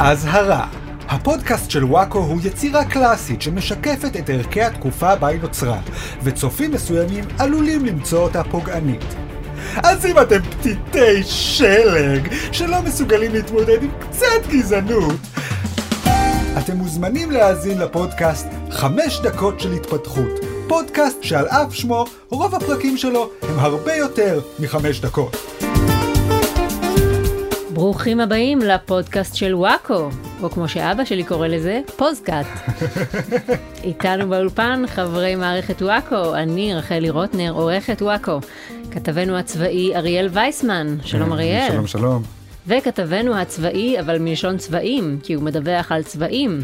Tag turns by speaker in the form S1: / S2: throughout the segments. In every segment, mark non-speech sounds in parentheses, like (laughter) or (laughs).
S1: אזהרה הפודקאסט של וואקו הוא יצירה קלאסית שמשקפת את ערכי התקופה בה היא נוצרה, וצופים מסוימים עלולים למצוא אותה פוגענית. אז אם אתם פתיתי שלג שלא מסוגלים להתמודד עם קצת גזענות, אתם מוזמנים להאזין לפודקאסט חמש דקות של התפתחות, פודקאסט שעל אף שמו, רוב הפרקים שלו הם הרבה יותר מחמש דקות.
S2: ברוכים הבאים לפודקאסט של וואקו, או כמו שאבא שלי קורא לזה, פוזקאט. (laughs) איתנו באולפן חברי מערכת וואקו, אני רחלי רוטנר, עורכת וואקו. כתבנו הצבאי אריאל וייסמן, שלום אריאל.
S1: שלום שלום.
S2: וכתבנו הצבאי, אבל מלשון צבעים, כי הוא מדווח על צבעים.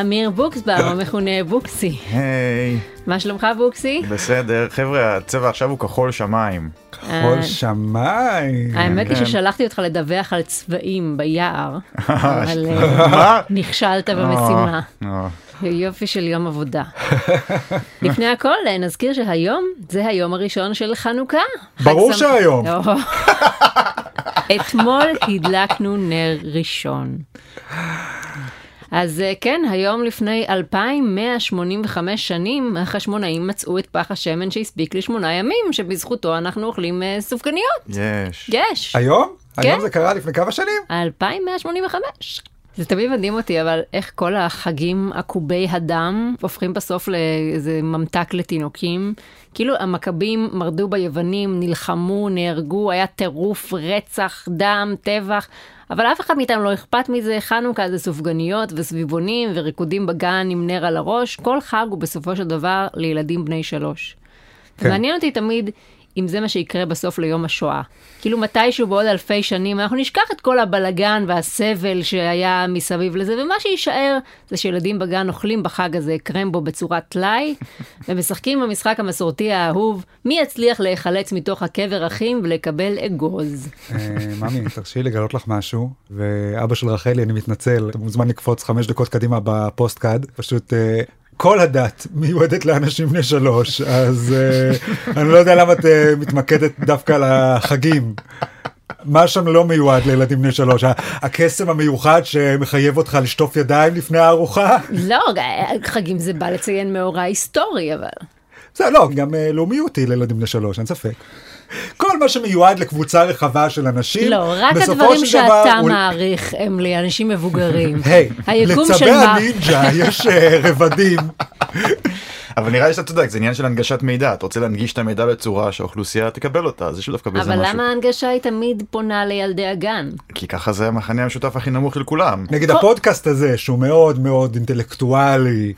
S2: אמיר בוקסבאום, המכונה בוקסי.
S3: היי,
S2: מה שלומך בוקסי?
S3: בסדר. חבר'ה, הצבע עכשיו הוא כחול שמיים.
S1: כחול
S2: אה,
S1: שמיים.
S2: האמת היא
S3: כן.
S2: ששלחתי אותך לדווח על צבעים ביער, אבל אה? נכשלת במשימה.
S3: אה,
S2: יופי של יום עבודה. (laughs) לפני הכל אה, נזכיר שהיום זה היום הראשון של חנוכה.
S1: ברור שהיום. (laughs)
S2: אתמול הדלקנו נר ראשון. אז אה, כן, היום לפני 2185 שנים, החשמונאים מצאו את פח השמן שהספיק לשמונה ימים, שבזכותו אנחנו אוכלים אה, סופגניות.
S3: יש.
S2: יש.
S1: היום?
S2: כן.
S1: היום זה קרה לפני כמה שנים?
S2: 2185. זה תמיד מדהים אותי, אבל איך כל החגים עקובי הדם הופכים בסוף לאיזה ממתק לתינוקים. כאילו המכבים מרדו ביוונים, נלחמו, נהרגו, היה טירוף, רצח, דם, טבח, אבל אף אחד מאיתנו לא אכפת מזה, חנוכה זה סופגניות וסביבונים וריקודים בגן עם נר על הראש, כל חג הוא בסופו של דבר לילדים בני שלוש.
S1: כן.
S2: מעניין אותי תמיד אם זה מה שיקרה בסוף ליום השואה. כאילו מתישהו בעוד אלפי שנים אנחנו נשכח את כל הבלגן והסבל שהיה מסביב לזה, ומה שיישאר זה שילדים בגן אוכלים בחג הזה קרמבו בצורת טלאי, (laughs) ומשחקים במשחק המסורתי האהוב, מי יצליח להיחלץ מתוך הקבר אחים ולקבל אגוז.
S1: אה, ממי, תרשי לי לגלות לך משהו, ואבא של רחלי, אני מתנצל, אתה מוזמן לקפוץ חמש דקות קדימה בפודקאסט, פשוט אה, כל הדת מיועדת לאנשים בני שלוש, אז אה, אני לא יודע למה את אה, מתמקדת דווקא על החגים. מה שם לא מיועד לילדים בני שלוש? הקסם המיוחד שמחייב אותך לשטוף ידיים לפני הארוחה?
S2: לא, חגים זה בא לציין מאורע היסטורי, אבל...
S1: זה לא, גם אה, לאומיות היא לילדים בני שלוש, אין ספק. כל מה שמיועד לקבוצה רחבה של אנשים,
S2: לא, רק הדברים שאתה
S1: הוא-
S2: מעריך הם לאנשים מבוגרים. (laughs)
S1: היי,
S2: של
S1: לצבי. הנינג'ה יש אה, רבדים. (laughs)
S3: אבל נראה לי שאתה צודק, זה עניין של הנגשת מידע. אתה רוצה להנגיש את המידע בצורה שהאוכלוסייה תקבל אותה, אז יש לו דווקא בזה
S2: אבל
S3: משהו.
S2: למה ההנגשה היא תמיד פונה לילדי הגן?
S3: כי ככה זה המחנה המשותף הכי נמוך של כולם.
S1: נגיד הפודקאסט הזה, שהוא מאוד מאוד אינטלקטואלי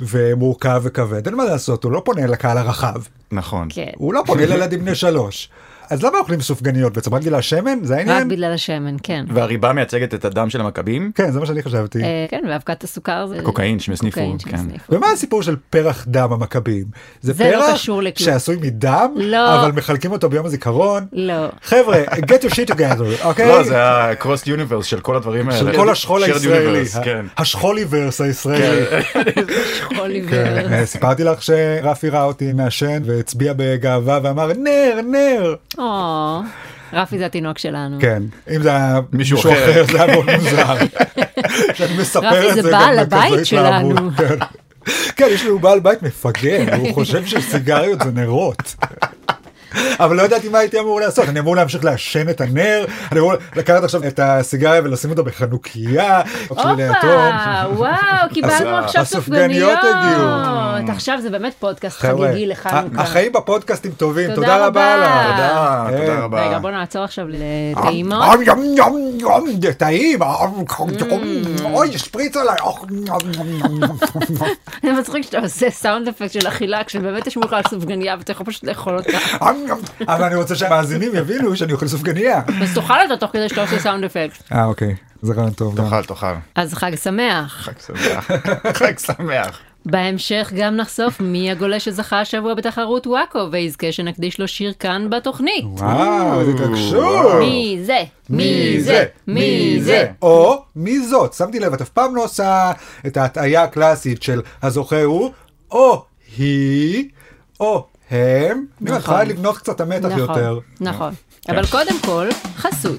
S1: ומורכב וכבד, אין מה לעשות, הוא לא פונה לקהל הרחב.
S3: נכון.
S2: כן.
S1: הוא לא פונה (laughs) לילדים בני שלוש. אז למה אוכלים סופגניות בעצם? רק בגלל השמן? זה
S2: רק
S1: העניין?
S2: בגלל השמן, כן.
S3: והריבה מייצגת את הדם של המכבים?
S1: כן, זה מה שאני חשבתי.
S2: אה, כן, ואבקת הסוכר זה...
S3: קוקאין
S2: קוקאין
S3: כן.
S1: ומה הסיפור של פרח דם המכבים? זה
S2: לא
S1: פרח. שעשוי מדם,
S2: לא.
S1: אבל מחלקים אותו ביום הזיכרון.
S2: לא.
S1: חבר'ה, get your shit together, (laughs) אוקיי?
S3: לא, זה ה-cross universe של כל הדברים האלה.
S1: של כל השכול הישראלי,
S3: כן.
S1: השכוליברס הישראלי.
S2: אוליבר. (laughs)
S1: כן, אה, סיפרתי לך שרפי ראה אותי מעשן והצביע בגאווה ואמר נר, נר.
S2: או, רפי זה התינוק שלנו.
S1: כן, אם זה היה
S3: מישהו אחר.
S1: זה היה מאוד מוזר. (laughs) שאני מספר
S2: רפי
S1: את
S2: זה
S1: זה
S2: בעל הבית. שלנו. (laughs)
S1: כן. יש הוא בעל בית מפגר, הוא חושב (laughs) שסיגריות זה נרות. אבל לא ידעתי מה הייתי אמור לעשות, אני אמור להמשיך לעשן את הנר, אני אמור לקחת עכשיו את הסיגריה ולשים אותה בחנוכיה,
S2: הופה, וואו, קיבלנו עכשיו סופגניות. עכשיו זה באמת פודקאסט חגיגי לחנוכה.
S1: החיים בפודקאסטים טובים,
S2: תודה
S1: רבה. לך.
S3: תודה,
S1: כן.
S3: תודה רבה.
S2: רגע, בוא נעצור עכשיו לטעימות.
S1: אה, טעים, אוי שפריץ עליי,
S2: זה מצחיק שאתה עושה סאונד אפקט של אכילה, כשבאמת יש מולך על סופגניה ואתה יכול פשוט לאכול אותה.
S1: אבל אני רוצה שהמאזינים יבינו שאני אוכל סופגניה.
S2: אז תאכל אותה תוך כדי שאתה עושה סאונד אפקט.
S1: אה אוקיי, זה רעיון טוב.
S3: תאכל, תאכל.
S2: אז חג שמח.
S3: חג שמח. (laughs) חג שמח.
S2: בהמשך גם נחשוף מי הגולש שזכה השבוע בתחרות וואקו ויזכה שנקדיש לו שיר כאן בתוכנית.
S1: וואו, איזה התרגשות.
S2: מי זה? מי זה? מי זה?
S1: או מי זאת? שמתי לב, את אף פעם לא עושה את ההטעיה הקלאסית של הזוכה הוא, או היא, או הם.
S2: נכון.
S1: יכולה לבנות קצת המתח יותר.
S2: נכון, נכון. אבל קודם כל, חסות.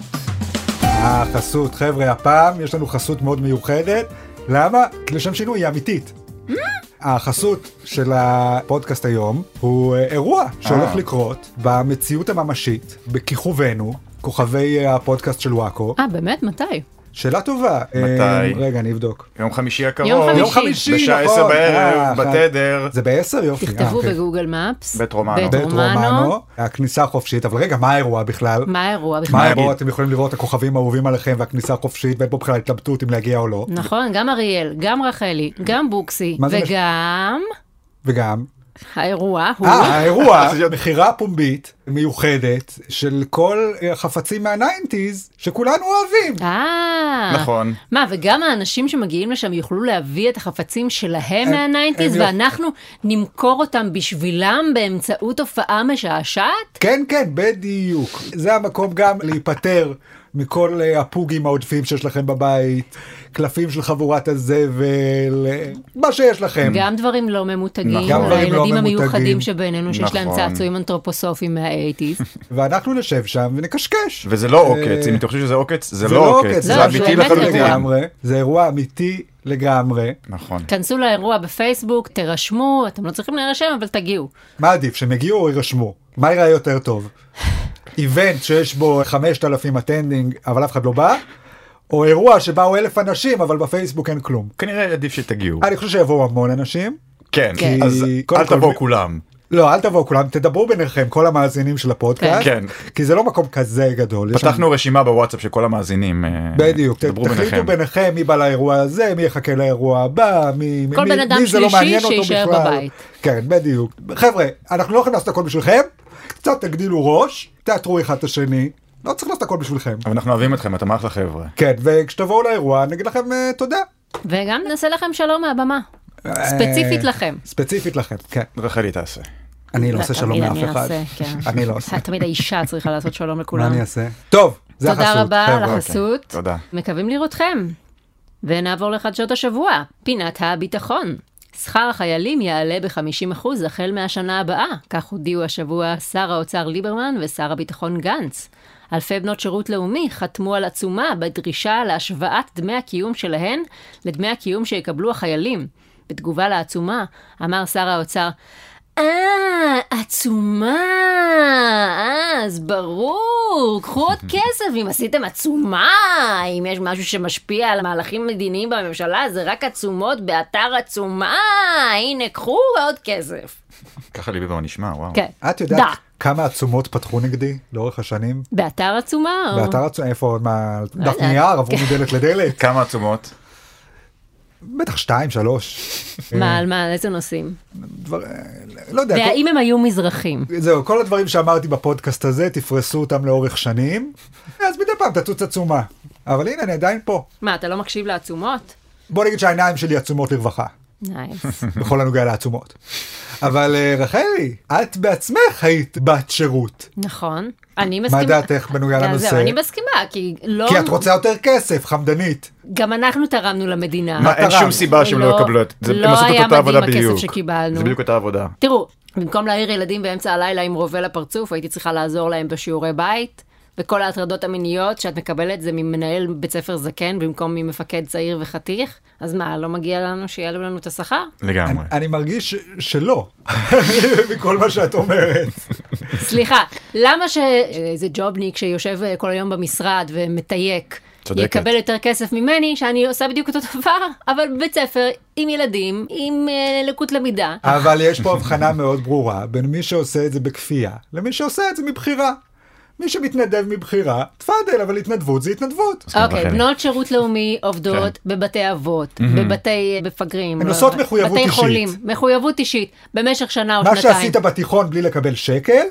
S1: החסות, חבר'ה, הפעם יש לנו חסות מאוד מיוחדת. למה? לשם שינוי היא אמיתית. החסות של הפודקאסט היום הוא אה, אירוע שהולך
S3: אה.
S1: לקרות במציאות הממשית, בכיכובנו, כוכבי אה, הפודקאסט של וואקו.
S2: אה, באמת? מתי?
S1: שאלה טובה.
S3: מתי?
S1: אה, רגע, אני אבדוק.
S3: יום חמישי הקרוב.
S2: יום חמישי.
S1: יום חמישי,
S3: בשעה
S1: נכון.
S3: עשר
S1: אה,
S3: בערב,
S1: אחד.
S3: בתדר.
S1: זה בעשר יופי. אה,
S2: תכתבו
S1: אוקיי.
S2: בגוגל מפס.
S3: בית רומנו.
S2: בית רומנו.
S1: הכניסה החופשית, אבל רגע, מה האירוע בכלל?
S2: מה האירוע
S1: מה
S2: בכלל?
S1: האירוע?
S3: נגיד?
S1: אתם יכולים לראות את הכוכבים האהובים עליכם והכניסה החופשית, ואין פה בכלל התלבטות אם להגיע או לא.
S2: נכון, גם אריאל, גם רחלי, גם בוקסי,
S1: מה
S2: וגם
S1: וגם,
S2: האירוע הוא...
S1: אה, האירוע, מכירה פומבית מיוחדת של כל החפצים מהניינטיז שכולנו אוהבים.
S2: אה,
S3: נכון.
S2: מה, וגם האנשים שמגיעים לשם יוכלו להביא את החפצים שלהם
S1: הם-
S2: מהניינטיז, ואנחנו נמכור אותם בשבילם באמצעות הופעה משעשעת?
S1: כן, כן, בדיוק. זה המקום גם להיפטר מכל אה, הפוגים העודפים שיש לכם בבית, קלפים של חבורת הזבל, מה שיש לכם.
S2: גם דברים לא ממותגים,
S3: נכון. גם
S1: דברים לא
S2: הילדים המיוחדים
S1: ממותגים.
S2: שבינינו, שיש להם
S3: נכון.
S2: צעצועים אנתרופוסופיים מהאייטיז. (laughs)
S1: ואנחנו נשב שם ונקשקש.
S3: וזה לא עוקץ,
S1: אה,
S3: אם אתם חושבים שזה עוקץ, זה לא
S1: לא
S3: עוקץ,
S1: עוקץ,
S3: זה אמיתי לחלוטין.
S1: זה אירוע אמיתי לגמרי.
S3: נכון.
S2: כנסו לאירוע בפייסבוק, תירשמו, אתם לא צריכים להירשם, אבל תגיעו.
S1: מה עדיף, שהם יגיעו או יירשמו? מה יראה יותר טוב? (laughs) event שיש בו 5,000 attending אבל אף אחד לא בא? או אירוע שבאו אלף אנשים אבל בפייסבוק אין כלום?
S3: כנראה עדיף שתגיעו.
S1: אני חושב שיבואו המון אנשים.
S3: כן,
S2: כן.
S3: אז
S1: קודם כל-
S3: תבואו כולם.
S1: לא, אל תבואו כולם, תדברו ביניכם, כל המאזינים של הפודקאסט.
S3: כן.
S1: כי זה לא מקום כזה גדול. יש שם-
S3: פתחנו רשימה בוואטסאפ של כל המאזינים. אה,
S1: בדיוק, ת-
S3: דברו
S1: תחליטו
S3: ביניכם.
S1: ביניכם מי בא לאירוע הזה, מי יחכה לאירוע הבא, מי,
S2: כל
S1: מי,
S2: בן אדם
S1: מי זה לא
S2: שלישי
S1: מעניין אותו
S2: שיישאר
S1: בכלל.
S2: בבית.
S1: כן, בדיוק. חבר'ה, אנחנו לא יכולים לעשות הכל בשבילכם, קצת תגדילו ראש, תאתרו אחד את השני, לא צריך לעשות הכל בשבילכם.
S3: אבל אנחנו אוהבים אתכם, אתם אחלה חבר'ה.
S1: כן, וכשתבואו לאירוע נגיד לכם אה, תודה.
S2: וגם נעשה לכם שלום מהבמה. ספציפית
S1: אה,
S2: לכם.
S1: ספציפית לכם, כן.
S3: רחלי תעשה.
S1: אני לא עושה שלום לאף אחד.
S2: כן.
S1: אני לא עושה.
S2: תמיד האישה צריכה לעשות שלום
S1: מה
S2: לכולם.
S1: אני אעשה? טוב, זה החסות.
S2: תודה רבה על. החסות.
S3: תודה.
S2: מקווים לראותכם. ונעבור לחדשות השבוע, פינת הביטחון. שכר החיילים יעלה ב-50% החל מהשנה הבאה, כך הודיעו השבוע שר האוצר ליברמן ושר הביטחון גנץ. אלפי בנות שירות לאומי חתמו על עצומה בדרישה להשוואת דמי הקיום שלהן לדמי הקיום שיקבלו החיילים. בתגובה לעצומה, אמר שר האוצר, אה, עצומה, אה, אז ברור, קחו עוד (laughs) כסף אם עשיתם עצומה, אם יש משהו שמשפיע על מהלכים מדיניים בממשלה, זה רק עצומות באתר עצומה, הנה, קחו עוד כסף.
S3: ככה ליברמן נשמע, וואו.
S2: כן,
S1: את יודעת
S2: דע.
S1: כמה עצומות פתחו נגדי לאורך השנים?
S2: באתר עצומה?
S1: באתר עצומות, איפה, מה, דף
S2: יודעת.
S1: נייר, עברו מדלת לדלת?
S3: כמה עצומות?
S1: בטח שתיים, שלוש.
S2: מה, על מה, על איזה נושאים?
S1: דבר, אה, לא יודע, כל,
S2: והאם הם היו מזרחים?
S1: זהו, כל הדברים שאמרתי בפודקאסט הזה, תפרסו אותם לאורך שנים, אז מדי פעם תצוץ עצומה. אבל הנה, אני עדיין פה.
S2: מה, אתה לא מקשיב לעצומות?
S1: בוא נגיד שהעיניים שלי עצומות לרווחה,
S2: נייס. (laughs)
S1: בכל הנוגע לעצומות. אבל אה, רחלי, את בעצמך היית בת שירות.
S2: נכון. אני מסכימה.
S1: מה דעתך בנוגע
S2: אז
S1: לנושא?
S2: זהו, אני מסכימה, כי לא...
S1: כי את רוצה יותר כסף, חמדנית.
S2: גם אנחנו תרמנו למדינה.
S3: מה, אין? שום סיבה שהם לא
S2: לא-
S3: יקבלו את זה.
S2: לא
S3: הם עשו את
S2: היה
S3: אותה עבודה
S2: מדהים הכסף. שקיבלנו.
S3: זה בדיוק אותה עבודה.
S2: תראו, במקום להעיר ילדים באמצע הלילה עם רובה לפרצוף, הייתי צריכה לעזור להם בשיעורי בית, וכל ההטרדות המיניות שאת מקבלת זה ממנהל בית ספר זקן במקום ממפקד צעיר וחתיך, אז מה, לא מגיע לנו שיעלו לנו את השכר?
S3: לגמרי.
S1: אני, אני מרגיש שלא, (laughs) מכל מה שאת אומרת.
S2: סליחה, למה שאיזה ג'ובניק שיושב אה, כל היום במשרד ומתייק,
S3: צודקת.
S2: יקבל יותר כסף ממני, שאני עושה בדיוק אותו דבר, אבל בבית ספר עם ילדים, עם אה, לקות למידה.
S1: אבל יש פה הבחנה מאוד ברורה בין מי שעושה את זה בכפייה למי שעושה את זה מבחירה. מי שמתנדב מבחירה, תפאדל, אבל התנדבות זה התנדבות.
S2: אוקיי,
S3: רחלי.
S2: בנות שירות לאומי עובדות בבתי אבות, בבתי מפגרים.
S1: הן עושות מחויבות
S2: בתי
S1: אישית.
S2: חולים, מחויבות אישית, במשך שנה או
S1: מה
S2: שנתיים.
S1: שעשית בתיכון בלי לקבל שקל,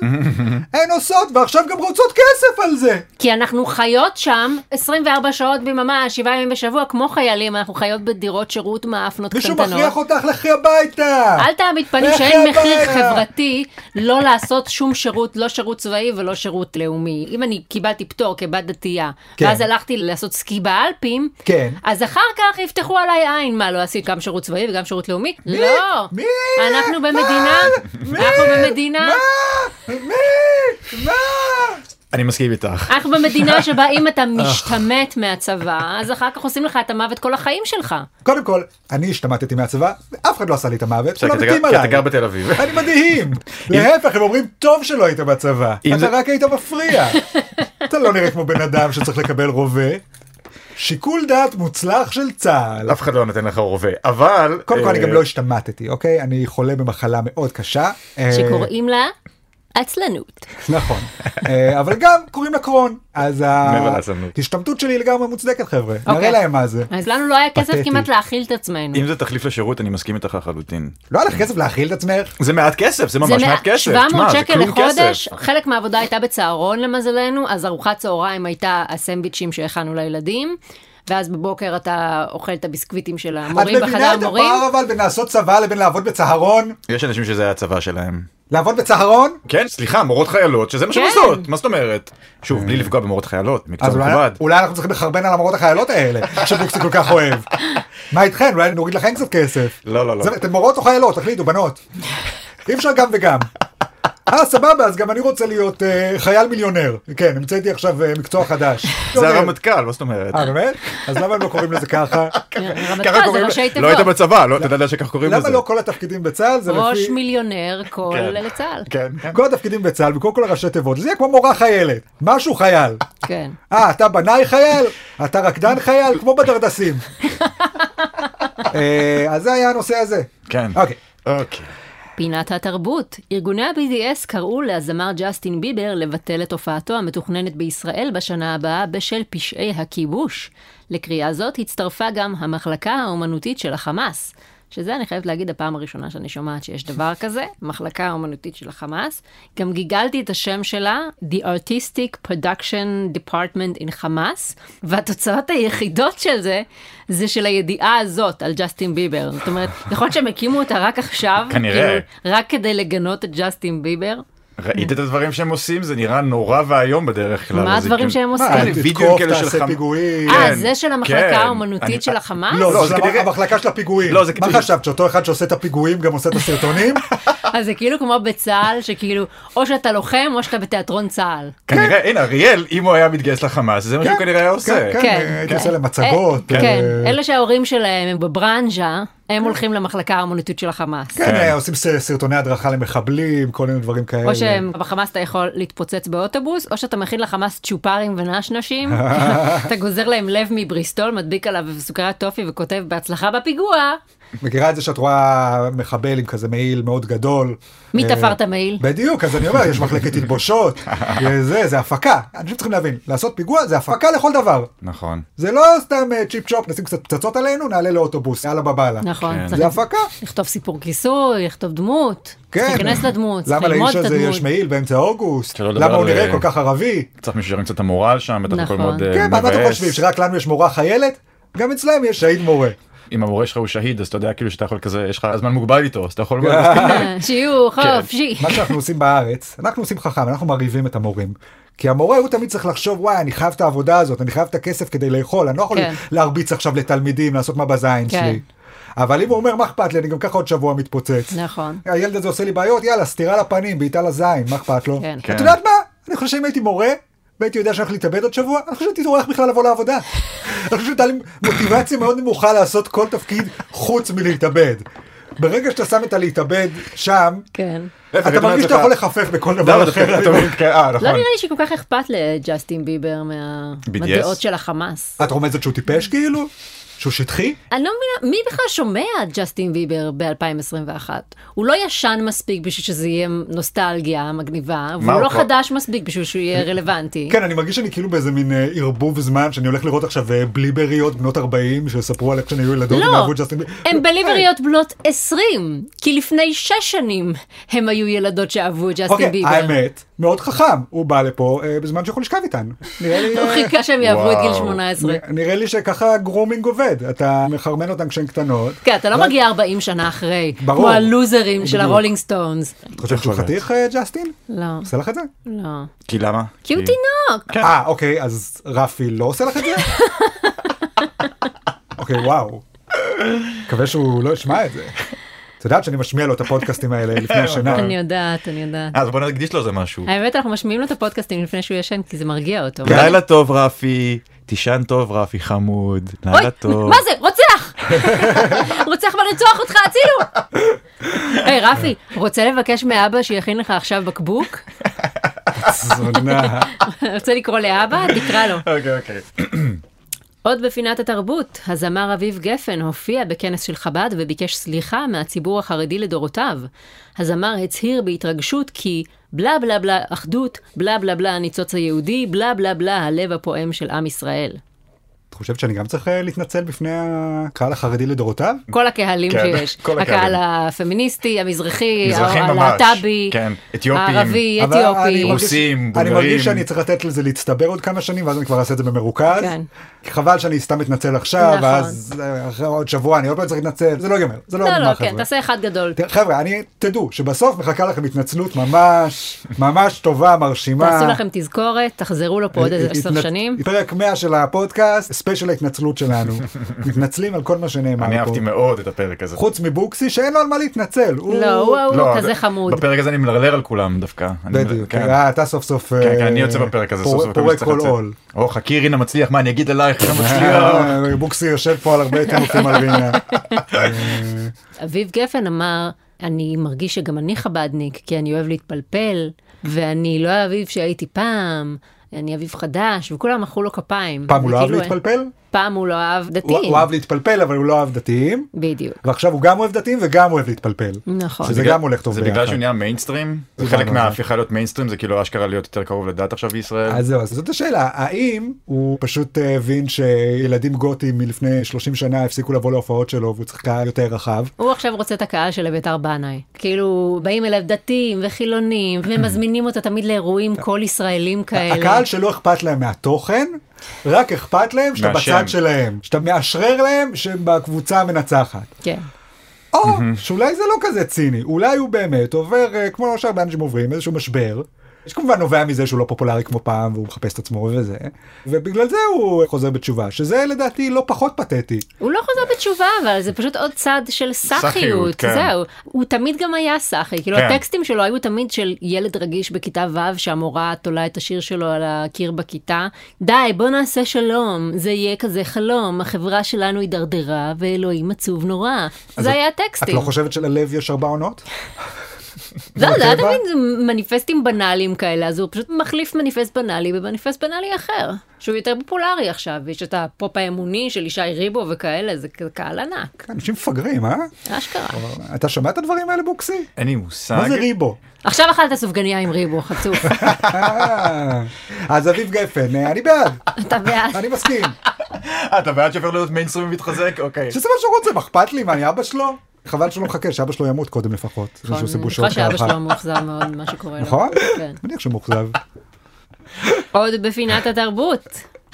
S1: הן עושות, ועכשיו גם רוצות כסף על זה.
S2: כי אנחנו חיות שם 24 שעות ביממה, שבעה ימים בשבוע, כמו חיילים, אנחנו חיות בדירות שירות מאפנות
S1: מישהו
S2: קטנטנות.
S1: מכריח אותך לכי הביתה.
S2: אל תעמיד פנים שאין מחיר. חברתי לא לעשות שום שירות, לא שירות צבאי ולא שירות לאומי. אם אני קיבלתי פטור כבת דתייה,
S1: כן.
S2: ואז הלכתי לעשות סקי באלפים,
S1: כן.
S2: אז אחר כך יפתחו עליי עין. מה, לא עשית גם שירות צבאי וגם שירות לאומי? לא.
S1: מי?
S2: אנחנו? במדינה,
S1: מי?
S2: אנחנו במדינה.
S1: מה? מי? מה?
S3: אני מסכים איתך.
S2: אך במדינה (laughs) שבה אם אתה משתמט מהצבא, אז אחר כך עושים לך את המוות כל החיים שלך.
S1: קודם כל, אני השתמטתי מהצבא, אף אחד לא עשה לי את המוות, כולם מתים
S3: גר- כי אתה
S1: עליי.
S3: גר בתל אביב.
S1: אני מדהים. (laughs) להפך, הם אומרים, טוב שלא היית בצבא, אתה רק היית מפריע. (laughs) אתה לא נראה כמו בן אדם שצריך לקבל רובה. שיקול דעת מוצלח של צה"ל.
S3: אף אחד לא נותן לך רובה, אבל...
S1: קודם כל, אני
S3: אה,
S1: גם לא השתמטתי, אוקיי? אני חולה במחלה מאוד קשה. אה,
S2: שקוראים לה עצלנות.
S1: נכון. אה, אבל גם קוראים לה קרון. אז. ההשתמטות שלי היא לגמרי מוצדקת, חבר'ה. נראה
S2: אוקיי.
S1: להם מה זה.
S2: אז לנו לא היה כסף
S1: פתטי.
S2: כמעט להאכיל את עצמנו.
S3: אם זה תחליף לשירות, אני מסכים איתך לחלוטין.
S1: לא היה לך כסף להאכיל את עצמך?
S3: זה מעט כסף, זה
S2: זה
S3: ממש מעט כסף.
S2: 700
S3: תשמע, זה
S2: שקל לחודש. חלק מהעבודה הייתה בצהרון למזלנו, אז ארוחת צהריים הייתה הסנדוויצ'ים שהכנו לילדים, ואז בבוקר אתה אוכל את הביסקוויטים של
S1: את
S2: המורים
S1: מבינה
S2: בחדר
S1: את
S2: מורים.
S1: הפער אבל בין לעשות צבא לבין לעבוד בצהרון?
S3: יש אנשים שזה היה הצבא שלהם.
S1: לעבוד בצהרון?
S3: כן, סליחה, מורות חיילות, שזה מה שהן
S2: כן.
S3: עושות. מה זאת אומרת? שוב, בלי לפגוע במורות חיילות, מקצוע מכובד.
S1: אולי אנחנו צריכים לחרבן על המורות החיילות האלה, (laughs) שבוקסי כל כך אוהב. מה איתכן? אולי נוריד לכם קצת כסף.
S3: לא, לא, לא.
S1: זה- אתן מורות או חיילות? תחליטו, בנות. אי אפשר גם וגם. אה, סבבה, אז גם אני רוצה להיות אה, חייל מיליונר. כן, המצאתי עכשיו אה, מקצוע חדש.
S3: זה הרמטכ"ל, מה זאת אומרת?
S1: אה, באמת? אז למה הם לא קוראים לזה ככה?
S2: כן,
S3: ככה
S2: רמטכ"ל זה
S3: קוראים
S2: ראשי
S3: ל- לא היית. בצבא, לא, אתה יודע שככה קוראים לזה.
S1: למה לא כל התפקידים בצה"ל זה
S2: ראש
S1: לפי...
S2: מיליונר קול
S3: כן.
S2: לצה"ל.
S3: כן, כן.
S1: כל התפקידים בצה"ל וכל כל הראשי תיבות, זה יהיה כמו מורה חיילת, משהו חייל.
S2: כן.
S1: אה, אתה בנאי חייל? אתה רקדן חייל? כמו בדרדסים. (laughs) אה, אז זה היה הנושא הזה.
S3: כן.
S1: אוקיי.
S2: פינת התרבות. ארגוני ה-BDS קראו לזמר ג'סטין ביבר לבטל את הופעתו המתוכננת בישראל בשנה הבאה בשל פשעי הכיבוש. לקריאה זאת הצטרפה גם המחלקה האומנותית של החמאס. שזה, אני חייבת להגיד, הפעם הראשונה שאני שומעת שיש דבר (laughs) כזה, מחלקה האומנותית של החמאס. גם גיגלתי את השם שלה, The Artistic Production Department in חמאס, והתוצאות היחידות של זה, זה של הידיעה הזאת על ג'סטין ביבר. זאת אומרת, יכול להיות שהם הקימו אותה רק עכשיו,
S3: כנראה.
S2: כאילו, רק כדי לגנות את ג'סטין ביבר.
S3: ראית את הדברים שהם עושים? זה נראה נורא ואיום בדרך כלל.
S2: מה הדברים
S3: כאילו-
S2: שהם עושים?
S3: כן,
S1: תתקוף,
S3: כאלה של
S1: פיגועים.
S2: אה,
S3: כן,
S2: זה של המחלקה
S3: כן.
S2: האומנותית של החמאס?
S1: לא,
S3: לא,
S1: זה המחלקה של הפיגועים.
S3: לא, זה
S1: מה חשבת, שאותו אחד שעושה את הפיגועים גם עושה את הסרטונים? (laughs)
S2: אז זה כאילו כמו בצה"ל, שכאילו, או שאתה לוחם או שאתה בתיאטרון צה"ל.
S3: כנראה, הנה, אריאל, אם הוא היה מתגייס לחמאס, זה מה שהוא
S1: כן,
S3: כנראה היה עושה.
S1: כן,
S2: כן,
S1: הייתי
S2: כן.
S1: עושה להם מצגות.
S2: אה, כן,
S1: אה,
S2: אלה שההורים שלהם הם בברנז'ה, הם הולכים למחלקה האומנותית של החמאס.
S1: כן,
S3: כן.
S1: אה, עושים סרטוני הדרכה למחבלים, כל מיני דברים כאלה.
S2: או שבחמאס אתה יכול להתפוצץ באוטובוס, או שאתה מכין לחמאס צ'ופרים ונשנשים, (laughs) אתה גוזר להם לב מבריסטול, מדביק עליו סוכריית טופי וכותב בהצלחה בפיגוע,
S1: מכירה את זה שאת רואה מחבל עם כזה מעיל מאוד גדול.
S2: מי
S1: אה,
S2: תפר את המעיל?
S1: בדיוק, אז אני אומר, יש מחלקת תלבושות, (laughs) זה, זה הפקה. אנשים צריכים להבין, לעשות פיגוע זה הפקה לכל דבר.
S3: נכון.
S1: זה לא סתם אה, צ'יפ צ'ופ, נשים קצת פצצות עלינו, נעלה לאוטובוס, יאללה בבאללה.
S2: נכון,
S3: כן.
S1: זה הפקה.
S2: לכתוב סיפור כיסוי, לכתוב דמות,
S1: כן.
S2: להיכנס לדמות, צריך
S1: למה
S2: ללמוד את
S1: הזה
S2: הדמות.
S1: יש מעיל באמצע אוגוסט? למה הוא נראה
S3: אה,
S1: כל כך ערבי?
S3: צריך מישהו שירים קצת המורל שם, בטח הכל
S2: נכון.
S3: מאוד אה,
S1: כן, מה אתם
S3: מבאס.
S1: חושבים, שרק לנו יש מורה חיילת? גם אצלם יש שהיד מורה.
S3: אם המורה שלך הוא שהיד, אז אתה יודע כאילו שאתה יכול כזה, יש לך זמן מוגבל איתו, אז אתה יכול... (laughs)
S2: שיהיו חופשי. (laughs)
S1: מה שאנחנו עושים בארץ, אנחנו עושים חכם, אנחנו מרעיבים את המורים. כי המורה הוא תמיד צריך לחשוב, וואי, אני חייב את העבודה הזאת, אני חייב את הכסף כדי לאכול, אני לא יכול
S2: כן.
S1: להרביץ עכשיו לתלמידים, לעשות מה בזין
S2: כן.
S1: שלי. אבל אם הוא אומר, מה אכפת לי, אני גם ככה עוד שבוע מתפוצץ.
S2: נכון.
S1: הילד הזה עושה לי בעיות, יאללה, סטירה לפנים, בעיטה לזין, מה אכפת לו?
S2: כן.
S3: כן.
S1: את יודעת מה? אני חושב שאם הייתי מורה, והייתי יודע שאני הולך להתאבד עוד שבוע, אני חושב שהייתי טורח בכלל לבוא לעבודה. אני חושב שהייתה לי מוטיבציה מאוד נמוכה לעשות כל תפקיד חוץ מלהתאבד. ברגע שאתה שם את הלהתאבד שם,
S2: כן.
S1: אתה מרגיש שאתה יכול לחפף בכל
S3: לא,
S1: דבר אחר.
S3: כן, אה,
S2: לא
S3: נכון.
S2: נראה לי שכל כך אכפת לג'סטין ביבר? מהדעות של החמאס.
S1: את רומזת שהוא טיפש כאילו? שהוא שטחי?
S2: אני לא מבינה, מי בכלל שומע ג'סטין ביבר ב-2021? הוא לא ישן מספיק בשביל שזה יהיה נוסטלגיה מגניבה, והוא
S3: הוא
S2: לא
S3: כבר-
S2: חדש מספיק בשביל שהוא יהיה רלוונטי.
S1: כן, אני מרגיש שאני כאילו באיזה מין אה, ערבוב זמן, שאני הולך לראות עכשיו אה, ביליבריות בנות 40, שיספרו על איך שהן היו ילדות,
S2: לא,
S1: הם אהבו ג'סטין ביבר.
S2: הן ביליבריות בנות 20, כי לפני שש שנים הם היו ילדות שאהבו את ג'סטין
S1: אוקיי,
S2: ביבר.
S1: האמת, מאוד חכם, הוא בא לפה אה, בזמן שיכול לשכב איתן. נראה לי... (laughs)
S2: הוא חיכה שהם יעברו את גיל
S3: וואו.
S2: 18.
S1: נ- נראה לי שככה grooming עובד, אתה מחרמן אותן כשהן קטנות.
S2: כן, אתה לא מגיע 40 שנה אחרי,
S1: ברור.
S2: כמו הלוזרים של. הרולינג סטונס.
S1: את חושבת שהוא חתיך אה, ג'סטין?
S2: לא,
S1: עושה לך את זה?
S2: לא.
S3: כי למה?
S2: כי הוא תינוק.
S3: כן.
S1: אה, אוקיי, אז רפי לא עושה לך את זה? (laughs) אוקיי, וואו. מקווה שהוא לא ישמע את זה. את יודעת שאני משמיע לו את הפודקאסטים האלה (laughs) לפני השינה.
S2: אני יודעת, אני יודעת.
S3: אז בוא נקדיש לו איזה משהו.
S2: האמת, אנחנו משמיעים לו את הפודקאסטים לפני שהוא ישן, כי זה מרגיע אותו.
S3: לילה טוב רפי, תישן טוב רפי חמוד, לילה טוב.
S2: מה זה? רוצח! (laughs) רוצח בא לרצוח אותך, הצילו! (laughs) היי, רפי, רוצה לבקש מאבא שיכין לך עכשיו בקבוק?
S1: זונה.
S2: רוצה לקרוא לאבא? תקרא לו.
S3: אוקיי אוקיי.
S2: עוד בפינת התרבות, הזמר אביב גפן הופיע בכנס של חב"ד וביקש סליחה מהציבור החרדי לדורותיו. הזמר הצהיר בהתרגשות כי בלה בלה בלה אחדות, בלה בלה בלה הניצוץ היהודי, בלה בלה בלה הלב הפועם של עם ישראל.
S1: את חושבת שאני גם צריך אה, להתנצל בפני הקהל החרדי לדורותיו?
S2: כל הקהלים
S3: כן,
S2: שיש, (laughs)
S3: כל
S2: הקהל
S3: הקהלים.
S2: הפמיניסטי, המזרחי, הלהט"בי,
S3: כן, אתיופים.
S2: הערבי,
S1: אני
S2: אתיופי.
S3: רוסים,
S1: אני
S3: בולגרים.
S1: מרגיש שאני צריך לתת לזה להצטבר עוד כמה שנים ואז אני כבר אעשה את זה במרוכז.
S2: כן.
S1: חבל שאני סתם מתנצל עכשיו
S2: נכון.
S1: ואז אה, אחרי עוד שבוע אני עוד פעם צריך להתנצל זה לא ייגמר זה לא
S2: לא,
S1: ייגמר
S2: לא, כן,
S1: חבר'ה.
S2: תעשה אחד גדול.
S1: חבר'ה אני תדעו שבסוף מחכה לכם התנצלות ממש (laughs) ממש טובה מרשימה.
S2: תעשו לכם תזכורת, תחזרו לו פה עוד איזה עשר שנים.
S1: פרק 100 של הפודקאסט ספיישל ההתנצלות שלנו (laughs) מתנצלים על כל מה שנאמר
S3: אני
S1: פה.
S3: אהבתי מאוד את הפרק הזה.
S1: חוץ מבוקסי שאין לו על מה להתנצל.
S2: לא, הוא
S3: לא,
S2: כזה חמוד.
S3: בפרק הזה אני מלרלר על כולם דווקא. אני-
S1: בדיוק.
S3: כן.
S1: אה, אתה סוף סוף.
S3: כן, כן, אני יוצא בפרק הזה, סוף סוף.
S1: פורק
S3: אני
S1: כל. עול.
S3: או חכי רינה מצליח, מה אני אגיד עלייך רינה מצליח.
S1: אה, בוקסי יושב פה על הרבה טינופים על רינה. (laughs) אה,
S2: אביב גפן אמר, אני מרגיש שגם אני חבדניק, כי אני אוהב להתפלפל, ואני לא האביב שהייתי פעם, אני אביב חדש, וכולם מחאו לו כפיים.
S1: פעם הוא לא אהב
S2: וכאילו,
S1: להתפלפל?
S2: פעם הוא לא אהב
S1: הוא
S2: דתיים.
S1: הוא אהב להתפלפל אבל הוא לא אהב דתיים.
S2: בדיוק.
S1: ועכשיו הוא גם אוהב דתיים וגם אוהב להתפלפל.
S2: נכון.
S1: שזה גם הולך טוב
S3: זה
S1: ביחד.
S3: בגלל שהוא נהיה מיינסטרים? זה
S1: זה
S3: חלק
S1: זה.
S3: מההפיכה להיות מיינסטרים זה כאילו אשכרה להיות יותר קרוב לדת עכשיו בישראל?
S1: אז זהו, אז זאת השאלה, האם הוא פשוט אה, הבין שילדים גותים מלפני 30 שנה הפסיקו לבוא להופעות שלו והוא צריך קהל יותר רחב?
S2: הוא עכשיו רוצה את הקהל של אביתר בנאי. כאילו, באים אליו דתיים וחילונים, ומזמינים אותו תמיד לאירועים כל ישראלים כאלה.
S1: הקהל שלא אכפת להם מהתוכן, רק אכפת להם שאתה
S3: מהשם.
S1: בצד שלהם, שאתה מאשרר להם שהם בקבוצה המנצחת.
S2: כן.
S1: או שאולי זה לא כזה ציני, אולי הוא באמת עובר, אה, כמו שהרבה אנשים עוברים, איזשהו משבר. שכמובן נובע מזה שהוא לא פופולרי כמו פעם והוא מחפש את עצמו וזה, ובגלל זה הוא חוזר בתשובה, שזה לדעתי לא פחות פתטי.
S2: הוא לא חוזר בתשובה, אבל זה פשוט עוד צד של סאחיות.
S3: כן.
S2: זהו. הוא תמיד גם היה סאחי. כאילו,
S3: כן.
S2: הטקסטים שלו היו תמיד של ילד רגיש בכיתה ו', שהמורה תולה את השיר שלו על הקיר בכיתה. די, בוא נעשה שלום, זה יהיה כזה חלום, החברה שלנו הידרדרה, ואלוהים עצוב נורא. זה היה
S1: את
S2: הטקסטים.
S1: לא חושבת שללב יש ארבע עונות? (laughs)
S2: לא, זה היה
S1: בטבע?
S2: תמיד מניפסטים בנאליים כאלה, אז הוא פשוט מחליף מניפסט בנאלי במניפסט בנאלי אחר, שהוא יותר פופולרי עכשיו. יש את הפופ האמוני של ישי ריבו וכאלה, זה קהל ענק.
S1: אנשים מפגרים, אה?
S2: אשכרה.
S1: אתה שומע את הדברים האלה בוקסי?
S3: אין לי מושג.
S1: מה זה ריבו?
S2: עכשיו אכלת סופגניה עם ריבו, חצוף. (laughs)
S1: אז אביב גפן, אה, אני בעד,
S2: אתה בעד.
S1: אני מסכים.
S3: אה, אתה בעד שהפך להיות מיינסטרים ומתחזק? אוקיי.
S1: שזה מה שהוא רוצה, מה אכפת לי? מה, אני אבא שלו? חבל שהוא לא מחכה, שאבא שלו ימות קודם לפחות. עושה
S2: אני
S1: בושות
S2: בטוחה שאבא. שלו מאוכזב מאוד ממה שקורה לו.
S1: נכון?
S2: כן.
S1: מניח שהוא מאוכזב.
S2: עוד בפינת התרבות.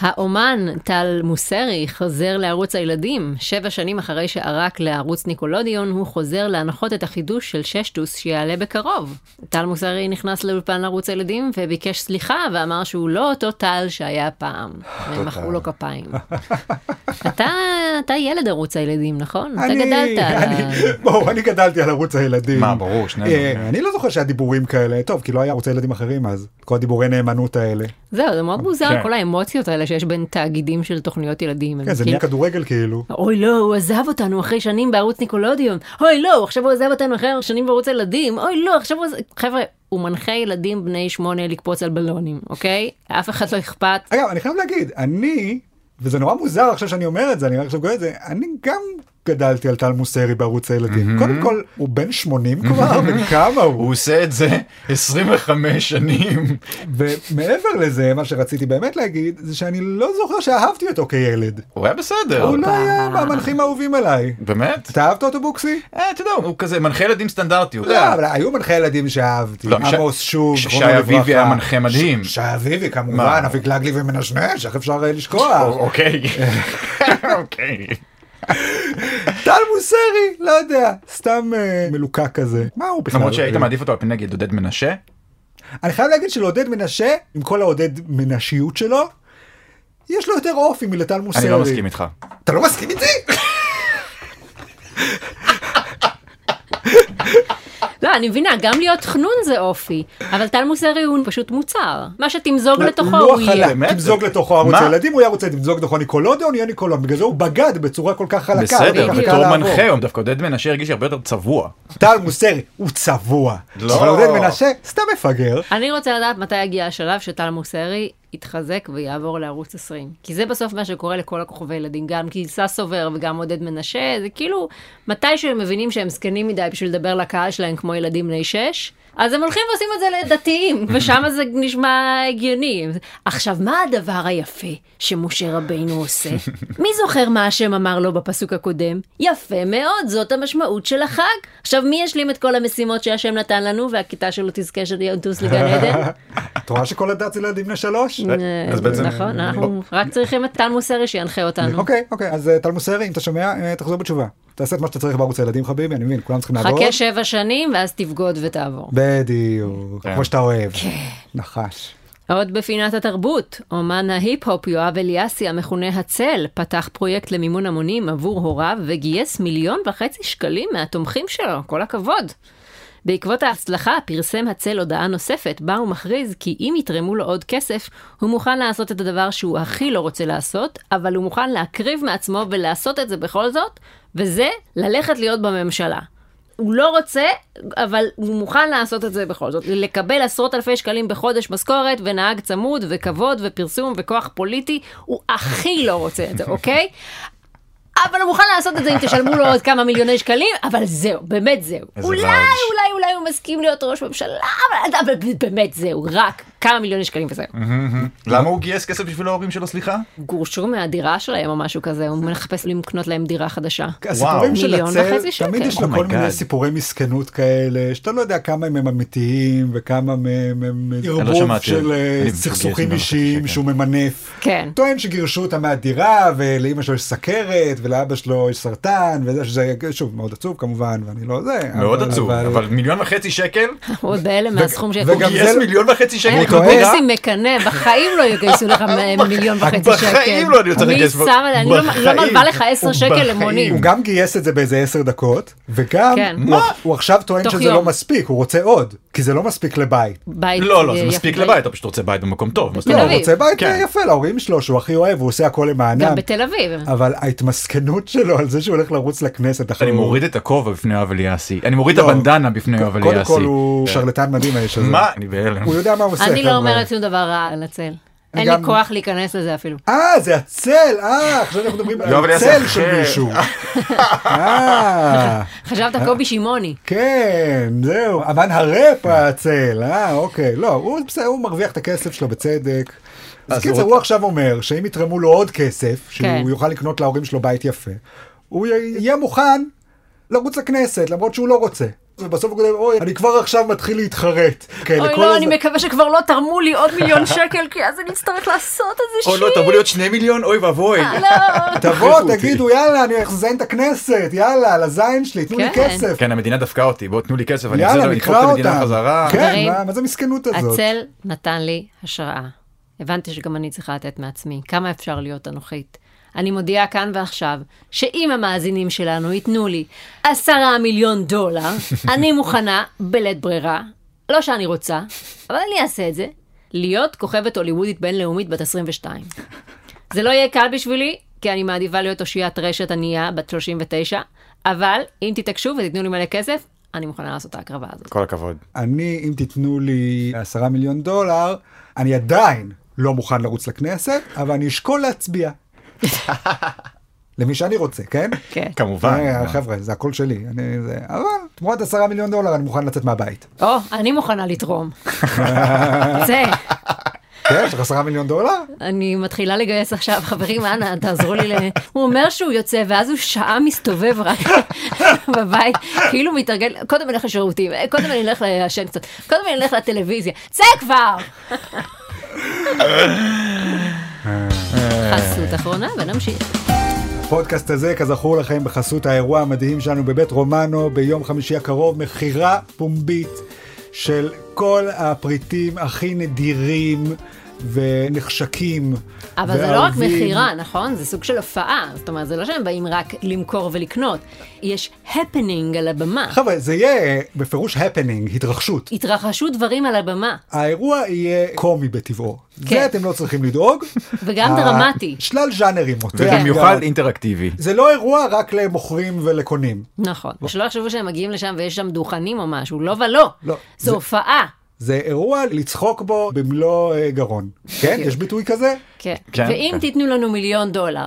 S2: האומן טל מוסרי חוזר לערוץ הילדים. שבע שנים אחרי שערק לערוץ ניקולודיון, הוא חוזר להנחות את החידוש של ששטוס שיעלה בקרוב. טל מוסרי נכנס לאולפן ערוץ הילדים וביקש סליחה ואמר שהוא לא אותו טל שהיה פעם. והם מחאו לו כפיים. אתה, אתה ילד ערוץ הילדים, נכון? אתה
S1: אני-
S2: גדלת על.
S1: אני- בואו, אני גדלתי על ערוץ הילדים.
S3: מה, ברור, שנינו.
S1: אה, אני לא זוכר שהיה דיבורים כאלה, טוב, כי לא היה ערוצי ילדים אחרים אז. כל הדיבורי נאמנות האלה.
S2: זהו, זה מאוד מוזר,
S3: כן.
S2: כל האמוציות האלה שיש בין תאגידים של תוכניות ילדים.
S1: כן, זה נהיה כדורגל כאילו.
S2: אוי לא, הוא עזב אותנו אחרי שנים בערוץ ניקולודיון. אוי לא, עכשיו הוא עזב אותנו אחרי שנים בערוץ ילדים. אוי לא, עכשיו הוא... עז- חבר'ה, הוא מנחה ילדים בני שמונה לקפוץ על בלונים, אוקיי? אף אחד לא אכפת.
S1: אגב, אני חייב להגיד, אני, וזה נורא מוזר עכשיו שאני אומר את זה, אני עכשיו קורא את זה, אני גם גדלתי על טל מוסרי בערוץ הילדים. קודם כל, הוא בן 80 כבר, בן כמה הוא?
S3: הוא עושה את זה 25 שנים.
S1: ומעבר לזה, מה שרציתי באמת להגיד, זה שאני לא זוכר שאהבתי אותו כילד.
S3: הוא היה בסדר.
S1: הוא לא היה מהמנחים האהובים עליי.
S3: באמת?
S1: אתה אהבת אותו בוקסי?
S3: אה, אתה יודע, הוא כזה מנחה ילדים סטנדרטי. הוא
S1: לא. אבל היו מנחי ילדים שאהבתי.
S3: לא, ש-
S1: עמוס שוב,
S3: ש-
S1: זכרונו
S3: שי אביבי. היה מנחה מדהים.
S1: ש- שי אביבי כמובן,
S3: מה?
S1: אביק לגלי ומנשנש, איך אפשר אה, לשכוח?
S3: אוקיי. (laughs) אוקיי.
S1: טל מוסרי, לא יודע, סתם אה, מלוקק כזה. מה הוא בכלל?
S3: למרות שהיית מעדיף אותו על פני נגיד עודד מנשה.
S1: אני חייב להגיד שלעודד מנשה, עם כל העודד מנשיות שלו, יש לו יותר אופי מלטל מוסרי.
S3: אני לא מסכים איתך.
S1: אתה לא מסכים איתי?
S2: לא, אני מבינה, גם להיות חנון זה אופי, אבל טל מוסרי הוא פשוט מוצר. מה שתמזוג לתוכו
S1: הוא
S2: הוא
S1: לא
S2: יהיה.
S1: תמזוג לתוכו ערוץ? הילדים, הוא היה רוצה תמזוג לתוכו ניקולודיון, יהיה ניקולודיון, בגלל זה הוא בגד בצורה כל כך חלקה.
S3: בסדר, בתור. מנחה, הוא דווקא עודד מנשה הרגיש הרבה יותר צבוע.
S1: טל מוסרי הוא צבוע,
S3: לא.
S1: אבל עודד מנשה סתם מפגר.
S2: אני רוצה לדעת מתי יגיע השלב שטל מוסרי יתחזק ויעבור לערוץ 20. כי זה בסוף מה שקורה לכל הכוכבי ילדים, גם גיסה סובר וגם עודד מנשה, זה כאילו, מתי שהם מבינים שהם זקנים מדי בשביל לדבר לקהל שלהם כמו ילדים בני שש, אז הם הולכים ועושים את זה לדתיים, ושם זה נשמע הגיוני. עכשיו, מה הדבר היפה שמשה רבינו עושה? מי זוכר מה השם אמר לו בפסוק הקודם? יפה מאוד, זאת המשמעות של החג. עכשיו, מי ישלים את כל המשימות שהשם נתן לנו, והכיתה שלו תזכה שיטוס לגן עדן?
S1: את רואה שכל הדת זה לילדים בני שלוש?
S3: בעצם-
S2: נכון, אנחנו רק צריכים את טל מוסרי שינחה אותנו.
S1: אוקיי, אוקיי, אז אה, טל מוסרי, אם אתה שומע, אה, תחזור בתשובה. תעשה את מה שאתה צריך בערוץ הילדים חביבי, אני מבין, כולם צריכים לעבוד.
S2: חכה שבע שנים ואז תבגוד ותעבור.
S1: בדיוק,
S3: כן.
S1: כמו שאתה אוהב.
S2: כן.
S1: נחש.
S2: עוד בפינת התרבות, אומן ההיפ-הופ יואב אליאסי המכונה הצל, פתח פרויקט למימון המונים עבור הוריו וגייס מיליון וחצי שקלים מהתומכים שלו, כל הכבוד. בעקבות ההצלחה פרסם הצל הודעה נוספת בה הוא מכריז כי אם יתרמו לו עוד כסף, הוא מוכן לעשות את הדבר שהוא הכי לא רוצה לעשות, אבל הוא מוכן להקריב מעצמו ולעשות את זה בכל זאת, וזה ללכת להיות בממשלה. הוא לא רוצה, אבל הוא מוכן לעשות את זה בכל זאת. לקבל עשרות אלפי שקלים בחודש משכורת, ונהג צמוד, וכבוד, ופרסום, וכוח פוליטי, הוא הכי לא רוצה את זה, (laughs) אוקיי? אבל הוא מוכן לעשות את זה אם תשלמו לו עוד כמה מיליוני שקלים, אבל זהו, באמת זהו. אולי. אולי, אולי הוא מסכים להיות ראש ממשלה, אבל, אבל באמת זהו, רק כמה מיליוני שקלים וזהו.
S3: למה הוא גייס כסף בשביל ההורים שלו, סליחה?
S2: גורשו מהדירה שלהם או משהו כזה, הוא מחפש לקנות להם דירה חדשה.
S1: הסיפורים של
S2: מיליון
S1: הצל,
S2: וחצי שקל.
S1: תמיד יש לו
S3: Oh
S1: כל מיני. סיפורי מסכנות כאלה, שאתה לא יודע כמה הם אמיתיים וכמה מהם הם ערבוב
S3: לא שמעתי.
S1: של אה, סכסוכים אישיים. שהוא ממנף.
S2: כן.
S1: טוען שגירשו אותה מהדירה ולאמא שלו יש סכרת ולאבא שלו יש סרטן וזה שזה שוב מאוד עצוב כמובן ואני לא זה.
S3: מאוד עצוב, אבל מיליון וחצי שקל? (laughs)
S2: הוא עוד בהלם מהסכום ש...
S1: וגם
S3: הוא גייס מיליון וחצי שקל
S1: טועה.
S3: דירה?
S2: בוקסי מקנא, בחיים לא יגייסו לך (laughs) מיליון וחצי שקל.
S3: בחיים לא אני רוצה
S2: מי
S3: לגייס-
S2: שם את זה? אני לא- לא. מלווה לך עשר שקל. למונים.
S1: הוא גם גייס את זה באיזה עשר דקות וגם
S2: כן.
S1: הוא- עכשיו טוען שזה. לא מספיק הוא רוצה עוד כי זה לא מספיק לבית.
S2: בית
S3: לא, לא, זה. מספיק לבית, אתה פשוט רוצה בית במקום טוב. זאת
S1: לא,
S3: אומרת?
S1: הוא רוצה בית
S3: כן.
S1: יפה להורים שלו שהוא הכי אוהב הוא עושה הכל למענם.
S2: גם בתל אביב.
S1: אבל ההתמסכנות שלו על זה שהוא הולך לרוץ לכנסת אחרי...
S3: אני מוריד את הכובע בפני יואב אליאסי. אני מוריד את
S1: לא.
S3: הבנדנה בפני יואב
S1: קודם
S3: אליאסי.
S1: כל הוא שרלטן מדהים האיש הזה.
S3: מה? אני בהלם.
S1: הוא יודע מה הוא עושה.
S2: אני לא. אומרת שום דבר רע על הצל. אין
S1: גם-
S2: לי כוח להיכנס לזה אפילו.
S1: אה זה הצל אה עכשיו אנחנו מדברים
S3: יואב
S1: על
S3: אליאסי
S1: צל
S3: אחר.
S1: של מישהו. (laughs) אה
S2: חשבת קובי שמעוני.
S1: כן זהו אמן הראפ הצל אה אוקיי לא הוא מרוויח את הכסף שלו בצדק. אז קיצר
S3: הוא-
S1: עכשיו אומר שאם יתרמו לו עוד כסף
S2: כן.
S1: שהוא יוכל לקנות להורים שלו בית יפה הוא יהיה מוכן לרוץ לכנסת למרות שהוא לא רוצה. ובסוף הוא כותב אוי אני כבר עכשיו מתחיל להתחרט. כן,
S2: אוי לא,
S1: הז-
S2: אני מקווה שכבר לא תרמו לי עוד מיליון (laughs) שקל, כי אז אני אצטרך לעשות איזה שיט.
S3: לא, תבוא להיות שני מיליון, אוי ואבוי.
S2: לא. (laughs)
S1: תבוא
S3: תכריחו (laughs) אותי.
S1: תגידו יאללה אני אחזיין את הכנסת יאללה לזין שלי תנו לי
S2: כן.
S1: כסף.
S3: כן, המדינה דפקה אותי, בואו תנו לי כסף, אני נדפוק
S1: נקרא
S3: את המדינה
S1: אותם.
S3: חזרה.
S1: כן מה- מה זה המסכנות הזאת.
S2: הצל נתן לי השראה. הבנתי שגם אני צריכה לתת מעצמי. כמה אפשר להיות אנוכית? אני מודיעה כאן ועכשיו, שאם המאזינים שלנו ייתנו לי עשרה מיליון דולר, (laughs) אני מוכנה, בלית ברירה, לא שאני רוצה, אבל אני אעשה את זה, להיות כוכבת הוליוודית בינלאומית בת 22. זה לא יהיה קל בשבילי, כי אני מעדיפה להיות אושיית רשת ענייה בת 39, אבל אם תתעקשו ותיתנו לי מלא כסף, אני מוכנה לעשות את ההקרבה הזאת.
S3: כל הכבוד.
S1: אני אם תיתנו לי עשרה מיליון דולר אני עדיין לא מוכן לרוץ לכנסת אבל אני אשקול להצביע. למי שאני רוצה כן?
S2: כן.
S3: כמובן.
S1: אה, חבר'ה זה הכל שלי אני זה אבל תמורת עשרה מיליון דולר אני מוכן לצאת מהבית.
S2: או, אני מוכנה לתרום. (laughs) זה,
S1: כן, יש לך עשרה מיליון דולר?
S2: אני מתחילה לגייס עכשיו, חברים, אנא, תעזרו לי ל... הוא אומר שהוא יוצא, ואז הוא שעה מסתובב רק (laughs) בבית, כאילו מתארגן, קודם אני אלך לשירותים, קודם אני אלך לעשן קצת, קודם אני אלך לטלוויזיה, צא כבר! (laughs) חסות אחרונה ונמשיך.
S1: הפודקאסט הזה כזכור לכם בחסות האירוע המדהים שלנו בבית רומנו ביום חמישי הקרוב מכירה פומבית של כל הפריטים הכי נדירים ונחשקים.
S2: אבל זה לא רק. מכירה, נכון? זה סוג של הופעה. זאת אומרת, זה לא שהם באים רק למכור ולקנות. יש הפנינג על הבמה.
S1: חבר'ה, זה יהיה בפירוש הפנינג, התרחשות.
S2: התרחשו דברים על הבמה.
S1: האירוע יהיה קומי בטבעו.
S2: כן.
S1: זה אתם לא צריכים לדאוג. (laughs)
S2: וגם דרמטי.
S1: שלל ז'אנרים.
S3: ובמיוחד
S1: גם.
S3: אינטראקטיבי.
S1: זה לא אירוע רק למוכרים ולקונים.
S2: נכון. שלא יחשבו שהם מגיעים לשם ויש שם דוכנים או משהו. לא ולא.
S1: לא,
S2: זו
S1: זה-
S2: הופעה.
S1: זה אירוע לצחוק בו במלוא אה, גרון. כן? יש ביטוי כזה?
S2: כן.
S3: כן,
S2: ואם
S3: כן.
S2: תיתנו לנו מיליון דולר.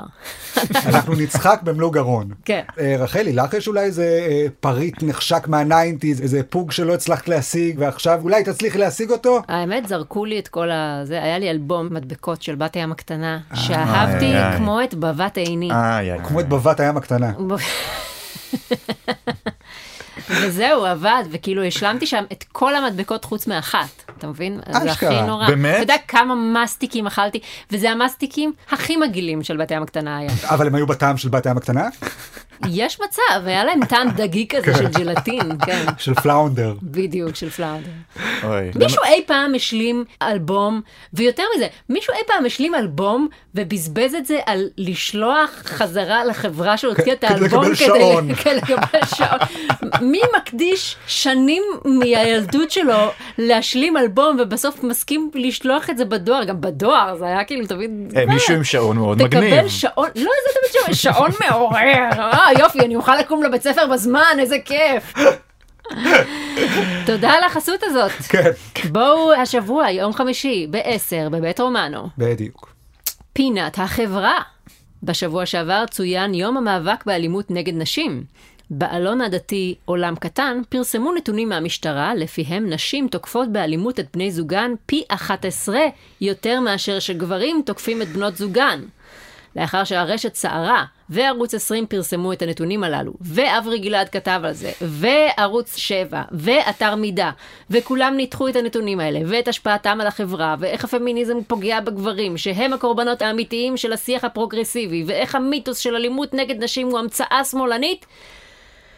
S2: (laughs)
S1: אנחנו נצחק במלוא גרון.
S2: כן.
S1: אה, רחלי, לך יש אולי איזה אה, פריט נחשק מהניינטיז, איזה pog שלא הצלחת להשיג, ועכשיו אולי תצליחי להשיג אותו?
S2: האמת, זרקו לי את כל ה... זה, היה לי אלבום מדבקות של בת הים הקטנה, שאהבתי
S3: איי, איי.
S2: כמו את בבת עיני.
S1: כמו את בבת הים הקטנה. (laughs) (laughs)
S2: וזהו, עבד, וכאילו השלמתי שם את כל המדבקות חוץ מאחת, אתה מבין? אז זה הכי. נורא.
S3: באמת?
S2: אתה יודע כמה מסטיקים אכלתי, וזה המסטיקים הכי מגעילים של בת הים הקטנה היה.
S1: אבל הם היו בטעם של בת הים הקטנה?
S2: יש מצב, היה להם טעם דגי כזה של ג'לטין, כן.
S1: של פלאונדר.
S2: בדיוק, של פלאונדר. מישהו אי פעם השלים אלבום, ויותר מזה, מישהו אי פעם השלים אלבום ובזבז את זה על לשלוח חזרה לחברה שהוציאה את האלבום. (laughs) כדי לקבל שעון. מי מקדיש שנים מהילדות שלו להשלים אלבום ובסוף מסכים לשלוח את זה בדואר, גם בדואר, זה היה כאילו תמיד...
S3: אה, מישהו עם שעון מאוד מגניב.
S2: תקבל שעון, לא זה תמיד שעון, שעון מעורר, אה יופי, אני אוכל לקום לבית ספר בזמן, איזה כיף. תודה על החסות הזאת.
S1: כן,
S2: בואו השבוע, יום חמישי, ב-10, בבית רומנו.
S1: בדיוק.
S2: פינת החברה. בשבוע שעבר צוין יום המאבק באלימות נגד נשים. בעלון הדתי עולם קטן פרסמו נתונים מהמשטרה, לפיהם נשים תוקפות באלימות את בני זוגן פי 11 יותר מאשר שגברים תוקפים את בנות זוגן. לאחר שהרשת סערה וערוץ 20 פרסמו את הנתונים הללו, ואברי גלעד כתב על זה, וערוץ 7, ואתר מידע, וכולם ניתחו את הנתונים האלה, ואת השפעתם על החברה, ואיך הפמיניזם פוגע בגברים, שהם הקורבנות האמיתיים של השיח הפרוגרסיבי, ואיך המיתוס של אלימות נגד נשים הוא המצאה שמאלנית,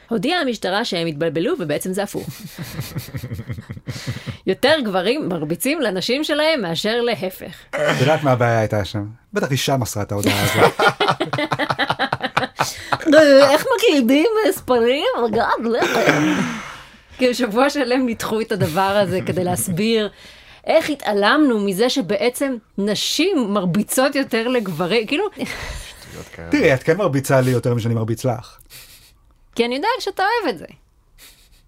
S2: הודיעה המשטרה שהם התבלבלו ובעצם זה הפוך. (laughs) יותר גברים מרביצים לנשים שלהם מאשר להפך.
S1: את יודעת מה הבעיה הייתה שם? בטח אישה מסרה את ההודעה הזאת.
S2: איך מקלידים מספרים? כאילו שבוע שלם ניתחו את הדבר הזה כדי להסביר איך התעלמנו מזה שבעצם נשים מרביצות יותר לגברים, כאילו,
S1: תראי, את כן מרביצה לי יותר משאני מרביץ לך.
S2: כי אני יודעת שאתה אוהב את זה.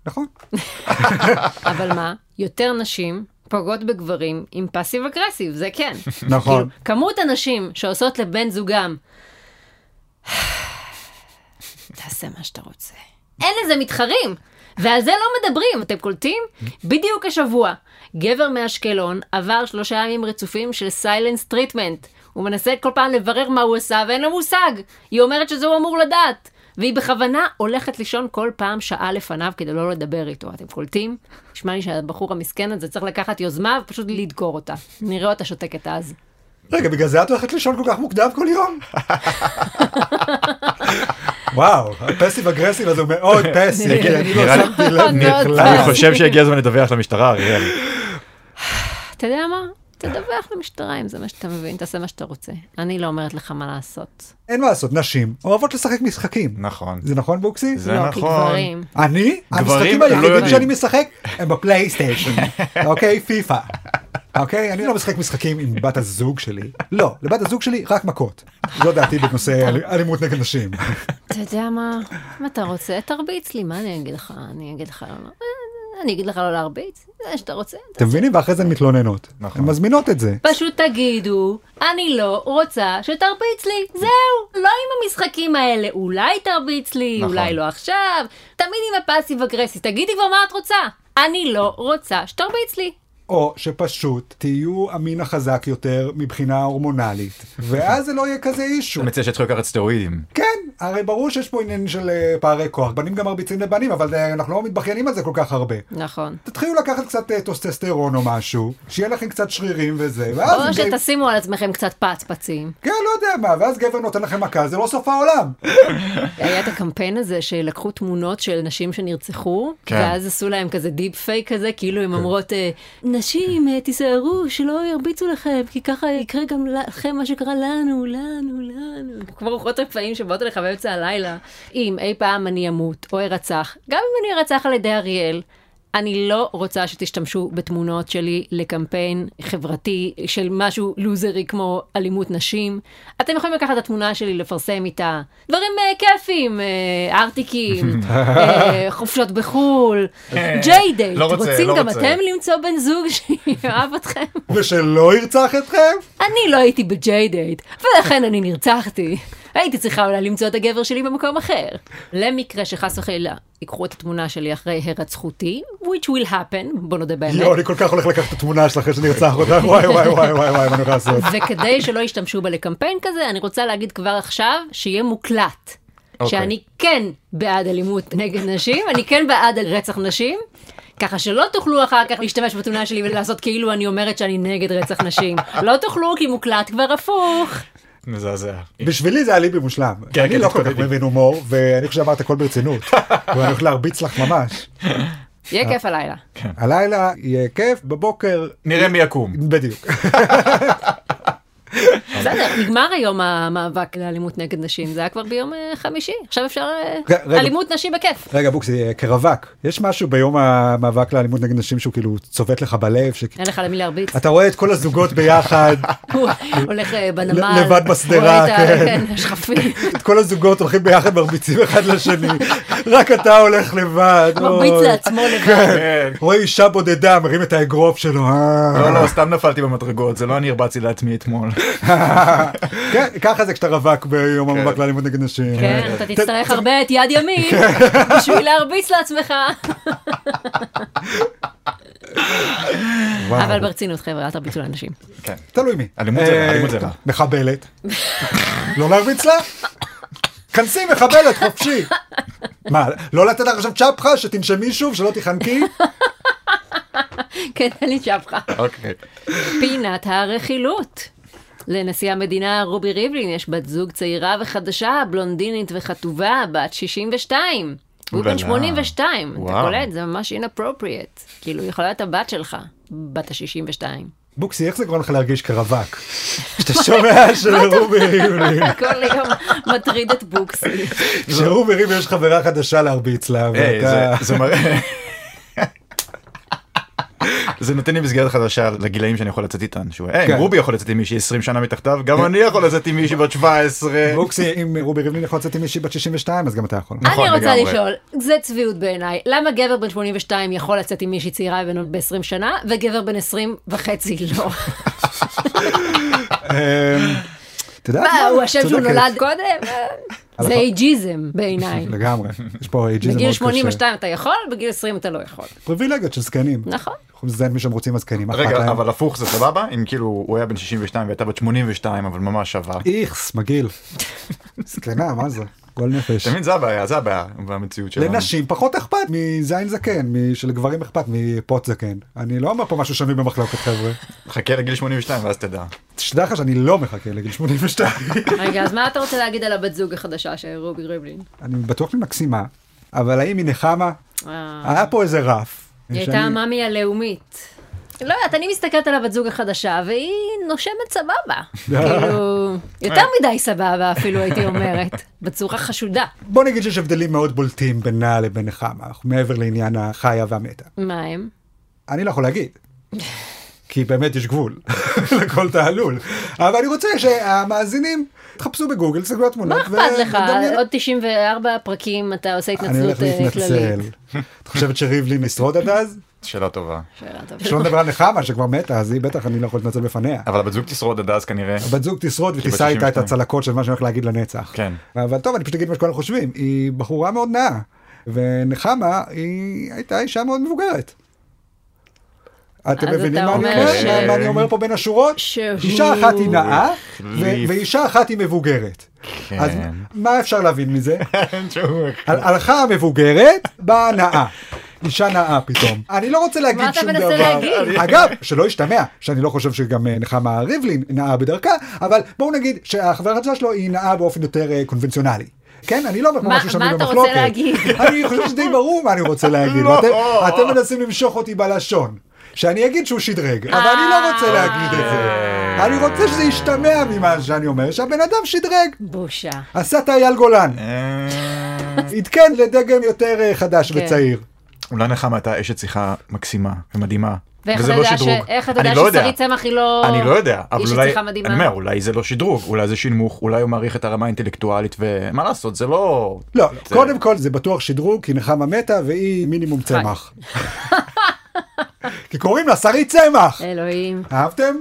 S1: נכון.
S2: אבל מה? יותר נשים פוגעות בגברים עם passive aggressive, זה כן.
S1: נכון.
S2: כאילו, כמות הנשים שעושות לבן זוגם, תעשה מה שאתה רוצה. אין לזה מתחרים, ועל זה לא מדברים, אתם קולטים? בדיוק השבוע, גבר מאשקלון עבר שלושה ימים רצופים של silent treatment. הוא מנסה כל פעם לברר מה הוא עשה ואין לו מושג. היא אומרת שזה הוא אמור לדעת. והיא בכוונה הולכת לישון כל פעם שעה לפניו כדי לא לדבר איתו. אתם קולטים? נשמע לי שהבחור המסכן הזה צריך לקחת יוזמה ופשוט לדקור אותה. נראה אותה שותקת אז.
S1: רגע, בגלל זה את הולכת לישון כל כך מוקדם כל יום? וואו, הפסיב אגרסיב הזה הוא מאוד פסיב. אני
S3: חושב שהגיע הזמן לדווח למשטרה, אריאל.
S2: אתה יודע מה? תדווח למשטרה אם זה מה שאתה מבין, תעשה מה שאתה רוצה. אני לא אומרת לך מה לעשות.
S1: אין מה לעשות, נשים אוהבות לשחק משחקים.
S3: נכון.
S1: זה נכון בוקסי?
S3: זה
S2: לא, כי
S3: נכון.
S2: גברים.
S1: אני? המשחקים
S3: לא
S1: היחידים. שאני משחק הם בפלייסטיישן, (laughs) אוקיי? פיפא. אוקיי? אני לא משחק משחקים עם בת הזוג שלי. לא, לבת הזוג שלי רק מכות. זו דעתי בנושא אל- אלימות נגד נשים.
S2: אתה יודע מה? אם אתה רוצה, תרביץ לי, מה אני אגיד לך? אני אגיד לך לא... אני אגיד לך לא להרביץ? זה שאתה רוצה.
S1: אתם מבינים? ואחרי זה הן מתלוננות.
S3: נכון.
S1: הן מזמינות את זה.
S2: פשוט תגידו, אני לא רוצה שתרביץ לי, זהו, לא עם המשחקים האלה, אולי תרביץ לי,
S3: נכון.
S2: אולי לא עכשיו, תמיד עם ה passive aggressive, תגידי כבר מה את רוצה. אני לא רוצה שתרביץ לי.
S1: או שפשוט תהיו המין החזק יותר מבחינה הורמונלית, ואז זה לא יהיה כזה issue.
S3: אני מציע שיתחילו לקחת סטרואידים.
S1: כן, הרי ברור שיש פה עניין של אה, פערי כוח. בנים גם מרביצים לבנים, אבל אה, אנחנו לא מתבכיינים על זה כל כך הרבה.
S2: נכון.
S1: תתחילו לקחת קצת אה, טוסטסטרון או משהו, שיהיה לכם קצת שרירים וזה, ואז...
S2: או שתשימו על עצמכם קצת פצפצים.
S1: כן, לא יודע מה, ואז גבר נותן לכם מכה, זה לא סוף העולם. (laughs)
S2: היה את הקמפיין הזה שלקחו תמונות של נשים שנרצחו,
S3: כן.
S2: ואז עשו להם כזה deep fake כזה, כאילו הן אומרות, אה, נשים, אה, תיזהרו שלא ירביצו לכם, כי ככה יקרה גם לכם מה שקרה לנו, לנו, לנו. כמו רוחות רפאים שבאות אליך באמצע הלילה. אם אי פעם אני אמות או ארצח, גם אם אני ארצח על ידי אריאל, אני לא רוצה שתשתמשו בתמונות שלי לקמפיין חברתי של משהו לוזרי כמו אלימות נשים. אתם יכולים לקחת את התמונה שלי, לפרסם איתה דברים uh, כיפים, uh, ארטיקים, uh, (laughs) חופשות בחו"ל, ג'יי דייט.
S3: לא רוצה,
S2: רוצים
S3: לא
S2: גם
S3: רוצה.
S2: אתם למצוא בן זוג שיאהב אתכם?
S1: ושלא ירצח אתכם?
S2: אני לא הייתי בג'יי דייט, ולכן אני נרצחתי. הייתי צריכה אולי למצוא את הגבר שלי במקום אחר. למקרה שחס וחלילה ייקחו את התמונה שלי אחרי הרצחותי, which will happen, בוא נודה באמת.
S1: יואו, אני כל כך הולך לקחת את התמונה שלך אחרי שנרצח אותך, וואי וואי וואי וואי וואי, מה אני יכול לעשות?
S2: וכדי שלא ישתמשו בה לקמפיין כזה, אני רוצה להגיד כבר עכשיו שיהיה מוקלט.
S3: אוקיי.
S2: שאני כן בעד אלימות נגד נשים, אני כן בעד רצח נשים. ככה שלא תוכלו אחר כך להשתמש בתמונה שלי ולעשות כאילו אני אומרת שאני נגד רצח נשים. לא תוכלו כי מוקלט כבר הפוך.
S3: מזעזע.
S1: בשבילי זה אליבי מושלם.
S3: כן,
S1: אני
S3: כן,
S1: לא כל כך. מבין הומור, ואני חושב שאמרת הכל ברצינות. (laughs) ואני הולך להרביץ לך ממש.
S2: יהיה כיף הלילה.
S1: הלילה יהיה כיף, בבוקר...
S3: נראה מי יקום.
S1: בדיוק. (laughs)
S2: בסדר, נגמר היום המאבק לאלימות נגד נשים, זה היה כבר ביום אה, חמישי, עכשיו אפשר אה. אלימות נשים בכיף.
S1: רגע בוקסי, כרווק, יש משהו ביום המאבק לאלימות נגד נשים שהוא כאילו צובט לך בלב,
S2: אין לך למי להרביץ.
S1: שאתה רואה את כל הזוגות ביחד, (laughs)
S2: הולך אה, בנמל.
S1: לבד בשדרה, כן.
S2: כן, השכפים. (laughs)
S1: את כל הזוגות הולכים ביחד מרביצים אחד לשני, (laughs) רק אתה הולך לבד.
S2: מרביץ. לעצמו לבד.
S3: כן.
S1: רואה אישה בודדה, מרים את האגרוף שלו.
S3: לא, לא, סתם נפלתי במדרגות, זה לא אני הרבצתי לעצמי אתמול. (laughs)
S1: כן, ככה זה כשאתה רווק ביום המאבק לאלימות נגד נשים.
S2: כן, אתה
S1: ת-
S2: תצטרך הרבה את יד ימין (laughs) בשביל להרביץ לעצמך. אבל ברצינות חבר'ה, אל תרביצו לאנשים.
S3: כן.
S1: תלוי מי.
S3: אלימות זה רע,
S1: אה,
S3: אלימות זה רע.
S1: מחבלת. (laughs) לא להרביץ לה? כנסי מחבלת חופשי. מה, לא לתת לך עכשיו צ'פחה שתנשמי שוב שלא תיחנקי?
S2: כן, תן לי צ'פחה.
S3: אוקיי.
S2: פינת הרכילות. לנשיא המדינה רובי ריבלין יש בת זוג צעירה וחדשה, בלונדינית וחטובה, בת 62. הוא בן
S3: אוללה.
S2: 82, אתה
S3: וואו.
S2: קולט? זה ממש inappropriate. כאילו, היא יכולה להיות הבת שלך, בת ה-62.
S1: בוקסי, איך זה גורם לך להרגיש כרווק? כשאתה שומע שלרובי ריבלין,
S2: כל יום מטריד את בוקסי.
S1: כשרובי ריבלין יש חברה חדשה להרביץ לה,
S3: היי,
S1: ואתה...
S3: זה מראה... זה נותן לי מסגרת חדשה לגילאים שאני יכול לצאת איתן. שהוא, היי,
S1: כן.
S3: רובי יכול לצאת עם מישהי 20 שנה מתחתיו, גם אני יכול לצאת עם מישהי בת 17.
S1: בוקסי, אם רובי ריבלין יכול לצאת עם מישהי בת 62, אז גם אתה יכול.
S3: נכון,
S2: אני רוצה
S3: לגמרי.
S2: לשאול, זה צביעות בעיניי, למה גבר בן 82 יכול לצאת עם מישהי צעירה ממנו ב-20 שנה, וגבר בן 20 וחצי לא? (laughs) (laughs)
S1: אמ, את יודעת
S2: מה, הוא אשם שהוא. נולד קודם? זה אייג'יזם (laughs) בעיניי.
S1: לגמרי, יש פה אייג'יזם מאוד
S2: בגיל
S1: קשה.
S2: 82 אתה יכול, בגיל 20 אתה לא יכול.
S1: פריבילגיות של זקנים.
S2: נכון.
S1: יכולים לזיין מי שהם רוצים הזקנים.
S3: רגע? אבל הפוך זה סבבה? אם כאילו הוא היה בן 62 והייתה בת 82 אבל ממש שווה.
S1: איכס, מגעיל. (laughs) זקנה, מה זה? גועל נפש.
S3: אתה מבין? זה הבעיה, זה הבעיה במציאות שלנו.
S1: לנשים פחות אכפת מזין זקן, שלגברים אכפת מפוט זקן. אני לא אומר פה משהו שנוי במחלוקת חבר'ה.
S3: חכה לגיל 82 ואז תדע.
S1: תשתדע לך שאני לא מחכה לגיל 82.
S2: רגע, אז מה אתה רוצה להגיד על הבת זוג החדשה של רובי ריבלין?
S1: אני בטוח שהיא מקסימה, אבל האם היא נחמה?
S2: אה,
S1: היה פה איזה רף.
S2: היא הייתה המאמי הלאומית. לא יודעת, אני מסתכלת על הבת זוג החדשה, והיא נושמת סבבה. (laughs) כאילו, יותר מדי סבבה אפילו הייתי אומרת, (laughs) בצורה חשודה.
S1: בוא נגיד שיש הבדלים מאוד בולטים בינה לבין נחמה, מעבר לעניין החיה והמתה.
S2: מה הם?
S1: אני לא יכול להגיד. כי באמת יש גבול (laughs) לכל תעלול. אבל אני רוצה שהמאזינים תחפשו בגוגל, תסתכלו על התמונות.
S2: מה אכפת לך? עוד 94 פרקים אתה עושה
S1: אני הולך
S2: התנצלות אה,
S1: להתנצל.
S2: כללית.
S1: את חושבת שריבלין ישרוד עד אז?
S3: שאלה טובה.
S2: שאלה טובה.
S1: שלא נדבר על נחמה שכבר מתה, אז היא בטח אני לא יכול להתנצל בפניה.
S3: אבל הבת זוג תשרוד עד אז כנראה.
S1: בת זוג תשרוד ותישא איתה את
S3: 62.
S1: הצלקות של מה שאני הולך להגיד לנצח.
S3: כן.
S1: אבל טוב, אני פשוט אגיד מה שכולם חושבים. היא בחורה מאוד נאה, ונחמה היא הייתה אישה מאוד מבוגרת. אתם מבינים מה אני
S2: אומר
S1: מה אני אומר פה בין השורות?
S2: שהוא-
S1: אישה אחת היא נאה, ו-. ואישה אחת היא מבוגרת.
S3: כן.
S1: אז מה אפשר להבין מזה? (laughs) הלכה המבוגרת, באה נאה. אישה נאה פתאום. אני לא רוצה להגיד
S2: מה אתה
S1: שום
S2: מנסה
S1: דבר.
S2: להגיד?
S1: אגב, שלא ישתמע, שאני לא חושב שגם אה, נחמה ריבלין נאה בדרכה, אבל בואו נגיד שהחברה החדשה שלו היא נאה באופן יותר אה, קונבנציונלי. כן, אני לא אומר פה
S2: מה-
S1: משהו שנוי
S2: מה אתה
S1: במחלוקת.
S2: רוצה להגיד?
S1: אני חושב שדי ברור מה אני רוצה להגיד.
S3: לא. (laughs)
S1: אתם מנסים למשוך אותי בלשון. שאני אגיד שהוא שדרג, אבל אני לא רוצה להגיד את זה.
S3: אה.
S1: אני רוצה שזה ישתמע ממה שאני אומר, שהבן אדם שדרג.
S2: בושה.
S1: עשה את אייל גולן,
S3: אה,
S1: עדכן לדגם יותר אה, חדש
S2: כן.
S1: וצעיר.
S3: אולי נחמה הייתה אשת שיחה מקסימה ומדהימה. וזה לא שדרוג.
S2: איך אתה
S3: אני
S2: יודע
S3: לא יודע.
S2: ששרית צמח היא לא...
S3: אני לא יודע, אבל אולי? אני אומר, אולי זה לא שדרוג, אולי זה שינמוך, אולי הוא מעריך את הרמה האינטלקטואלית, ומה לעשות, זה לא...
S1: לא,
S3: זה-
S1: קודם כל זה בטוח שדרוג, כי נחמה מתה והיא מינימום צמח. כי קוראים לה שרית צמח.
S2: אלוהים.
S1: אהבתם?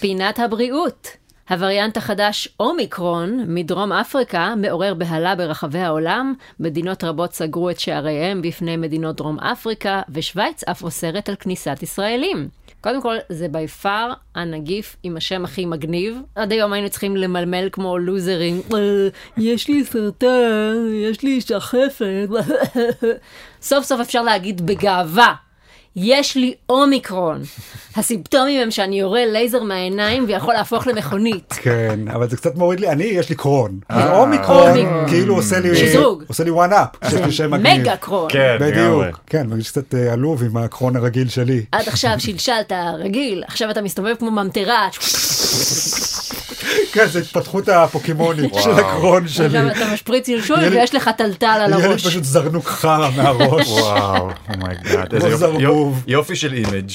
S2: פינת הבריאות. הווריאנט החדש אומיקרון מדרום אפריקה מעורר בהלה ברחבי העולם. מדינות רבות סגרו את שעריהם בפני מדינות דרום אפריקה, ושוויץ אף אוסרת על כניסת ישראלים. קודם כל, זה בי פאר הנגיף עם השם הכי מגניב. עד היום היינו צריכים למלמל כמו לוזרים. "אה, יש לי סרטן, יש לי שחפת. (laughs) סוף סוף אפשר להגיד בגאווה. יש לי אומיקרון. (laughs) הסימפטומים הם שאני יורה לייזר מהעיניים ויכול להפוך למכונית. (laughs)
S1: כן, אבל זה קצת מוריד לי, אני יש לי קרון.
S3: אה.
S1: אומיקרון. כאילו עושה לי,
S2: שדרוג.
S1: עושה לי one up. (laughs)
S2: מגה קרון.
S3: כן.
S1: בדיוק, כן, מרגיש קצת אה, עלוב עם הקרון הרגיל שלי.
S2: עד עכשיו שלשלת רגיל, עכשיו אתה מסתובב כמו ממטרה.
S1: כן, זה התפתחות הפוקימונית של הקרון שלי.
S2: עכשיו אתה משפריץ שלשול
S1: לי-
S2: ויש לך טלטל על
S1: יהיה לי
S2: הראש.
S1: פשוט זרנוק חרא מהראש.
S3: וואו, oh
S1: my
S3: god,
S1: איזה
S3: יופי- של image.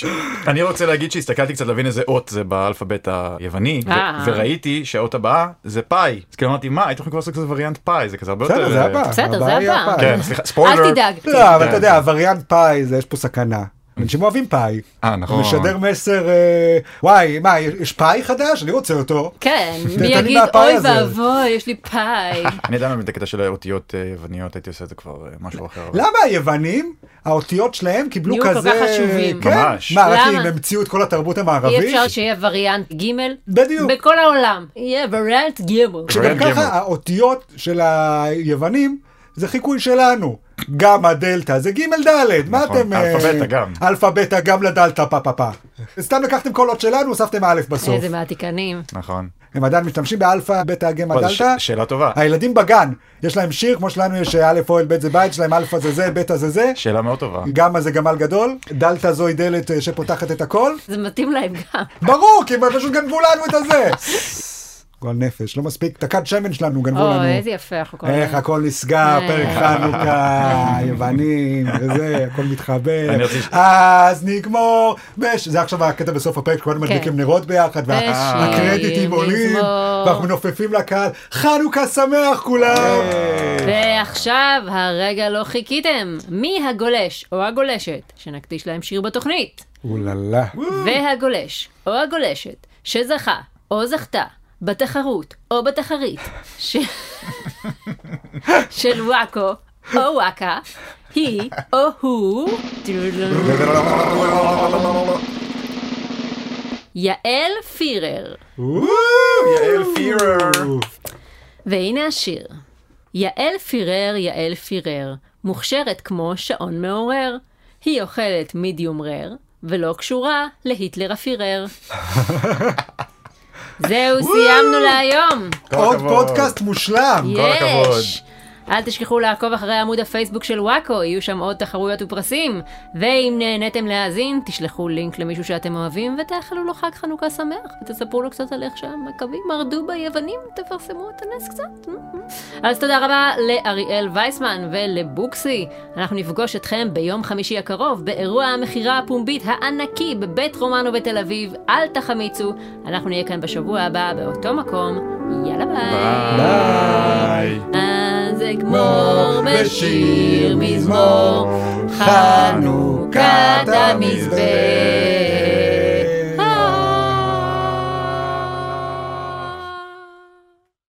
S3: אני רוצה להגיד שהסתכלתי קצת להבין איזה אות זה באלפבית היווני,
S2: אה.
S3: וראיתי שהאות הבאה זה פאי. אז כאילו אמרתי, מה, הייתם יכולים לעשות כזה וריאנט פאי, זה כזה הרבה יותר...
S1: בסדר, זה הבא.
S2: בסדר, זה הבא.
S3: כן, סליחה, ספוילר.
S2: אל תדאג.
S1: לא, אבל
S3: כן.
S1: אתה יודע, הווריאנט פאי, זה יש פה סכנה. אנשים אוהבים פאי.
S3: אה, נכון.
S1: משדר מסר, אה, וואי, מה, יש פאי חדש? אני רוצה אותו.
S2: כן, (laughs) מי יגיד אוי
S1: הזה."
S2: ואבוי, יש לי פאי. (laughs)
S3: אני עדיין מבין את הקטע של האותיות אה, יווניות, הייתי עושה את זה כבר אה, משהו אחר.
S1: למה היוונים, האותיות שלהם קיבלו
S2: נהיו כל
S1: כזה...
S2: כך חשובים.
S1: כן?
S3: ממש.
S1: מה, רק כי? הם המציאו את כל התרבות
S2: אי
S1: המערבית?
S2: אפשר שיהיה וריאנט ג'
S1: בדיוק.
S2: בכל העולם. יהיה וריאנט ג'.
S1: שגם
S3: וריאנט
S1: ככה. האותיות של היוונים זה חיקוי שלנו. גם הדלתא זה ג' ד', מה
S3: נכון,
S1: אתם... אה,
S3: אלפא, בטא גם.
S1: אלפא בטא גם לדלתא פה פה פה. סתם לקחתם כל אות שלנו, הוספתם א' בסוף.
S2: איזה מעתיקנים.
S3: נכון.
S1: הם עדיין משתמשים באלפא בטא גמא דלתא.
S3: ש- שאלה טובה.
S1: הילדים בגן, יש להם שיר כמו שלנו יש א' אוהל ב' זה בית, יש להם אלפא זה זה, בטא זה זה.
S3: שאלה מאוד טובה.
S1: גמא זה גמל גדול, דלתא זוהי דלת אה, שפותחת את הכל.
S2: זה מתאים להם גם.
S1: ברור, כי הם פשוט גנבו לנו את הזה. גועל נפש, לא מספיק, את הכד שמן שלנו גנבו לנו.
S2: אוי, איזה יפה אנחנו קוראים.
S1: איך הכל נסגר,
S2: אה.
S1: פרק חנוכה, (laughs) יוונים, וזה, הכל מתחבר. אז נגמור, בש... זה עכשיו הקטע בסוף הפרק, כולנו
S2: כן.
S1: מדליקים נרות ביחד, והקרדיטים עולים. ואנחנו מנופפים לקהל, חנוכה שמח כולם!
S2: ועכשיו הרגע לא חיכיתם. מי הגולש או הגולשת שנקדיש להם שיר בתוכנית?
S1: אוללה.
S2: והגולש או הגולשת שזכה או זכתה בתחרות או בתחרית ש... של וואקו או וואקה היא או הוא יעל פירר.
S3: יעל פירר.
S2: והנה השיר. יעל פירר, יעל פירר, מוכשרת כמו שעון מעורר. היא אוכלת מידיום רר, ולא קשורה להיטלר הפירר. (laughs) זהו, סיימנו להיום.
S1: עוד. פודקאסט מושלם.
S3: כל הכבוד.
S2: אל תשכחו לעקוב אחרי עמוד הפייסבוק של וואקו, יהיו שם עוד תחרויות ופרסים. ואם נהניתם להאזין, תשלחו לינק למישהו שאתם אוהבים ותאכלו לו חג חנוכה שמח, ותספרו לו קצת על איך שהמכבים מרדו ביוונים, תפרסמו את הנס קצת. אז תודה רבה לאריאל וייסמן ולבוקסי. אנחנו נפגוש אתכם ביום חמישי הקרוב באירוע המכירה הפומבית הענקי בבית רומנו בתל אביב. אל תחמיצו, אנחנו נהיה כאן בשבוע הבא באותו מקום. יאללה ביי.
S3: ביי.
S2: אז אגמור בשיר מזמור חנוכת המזבח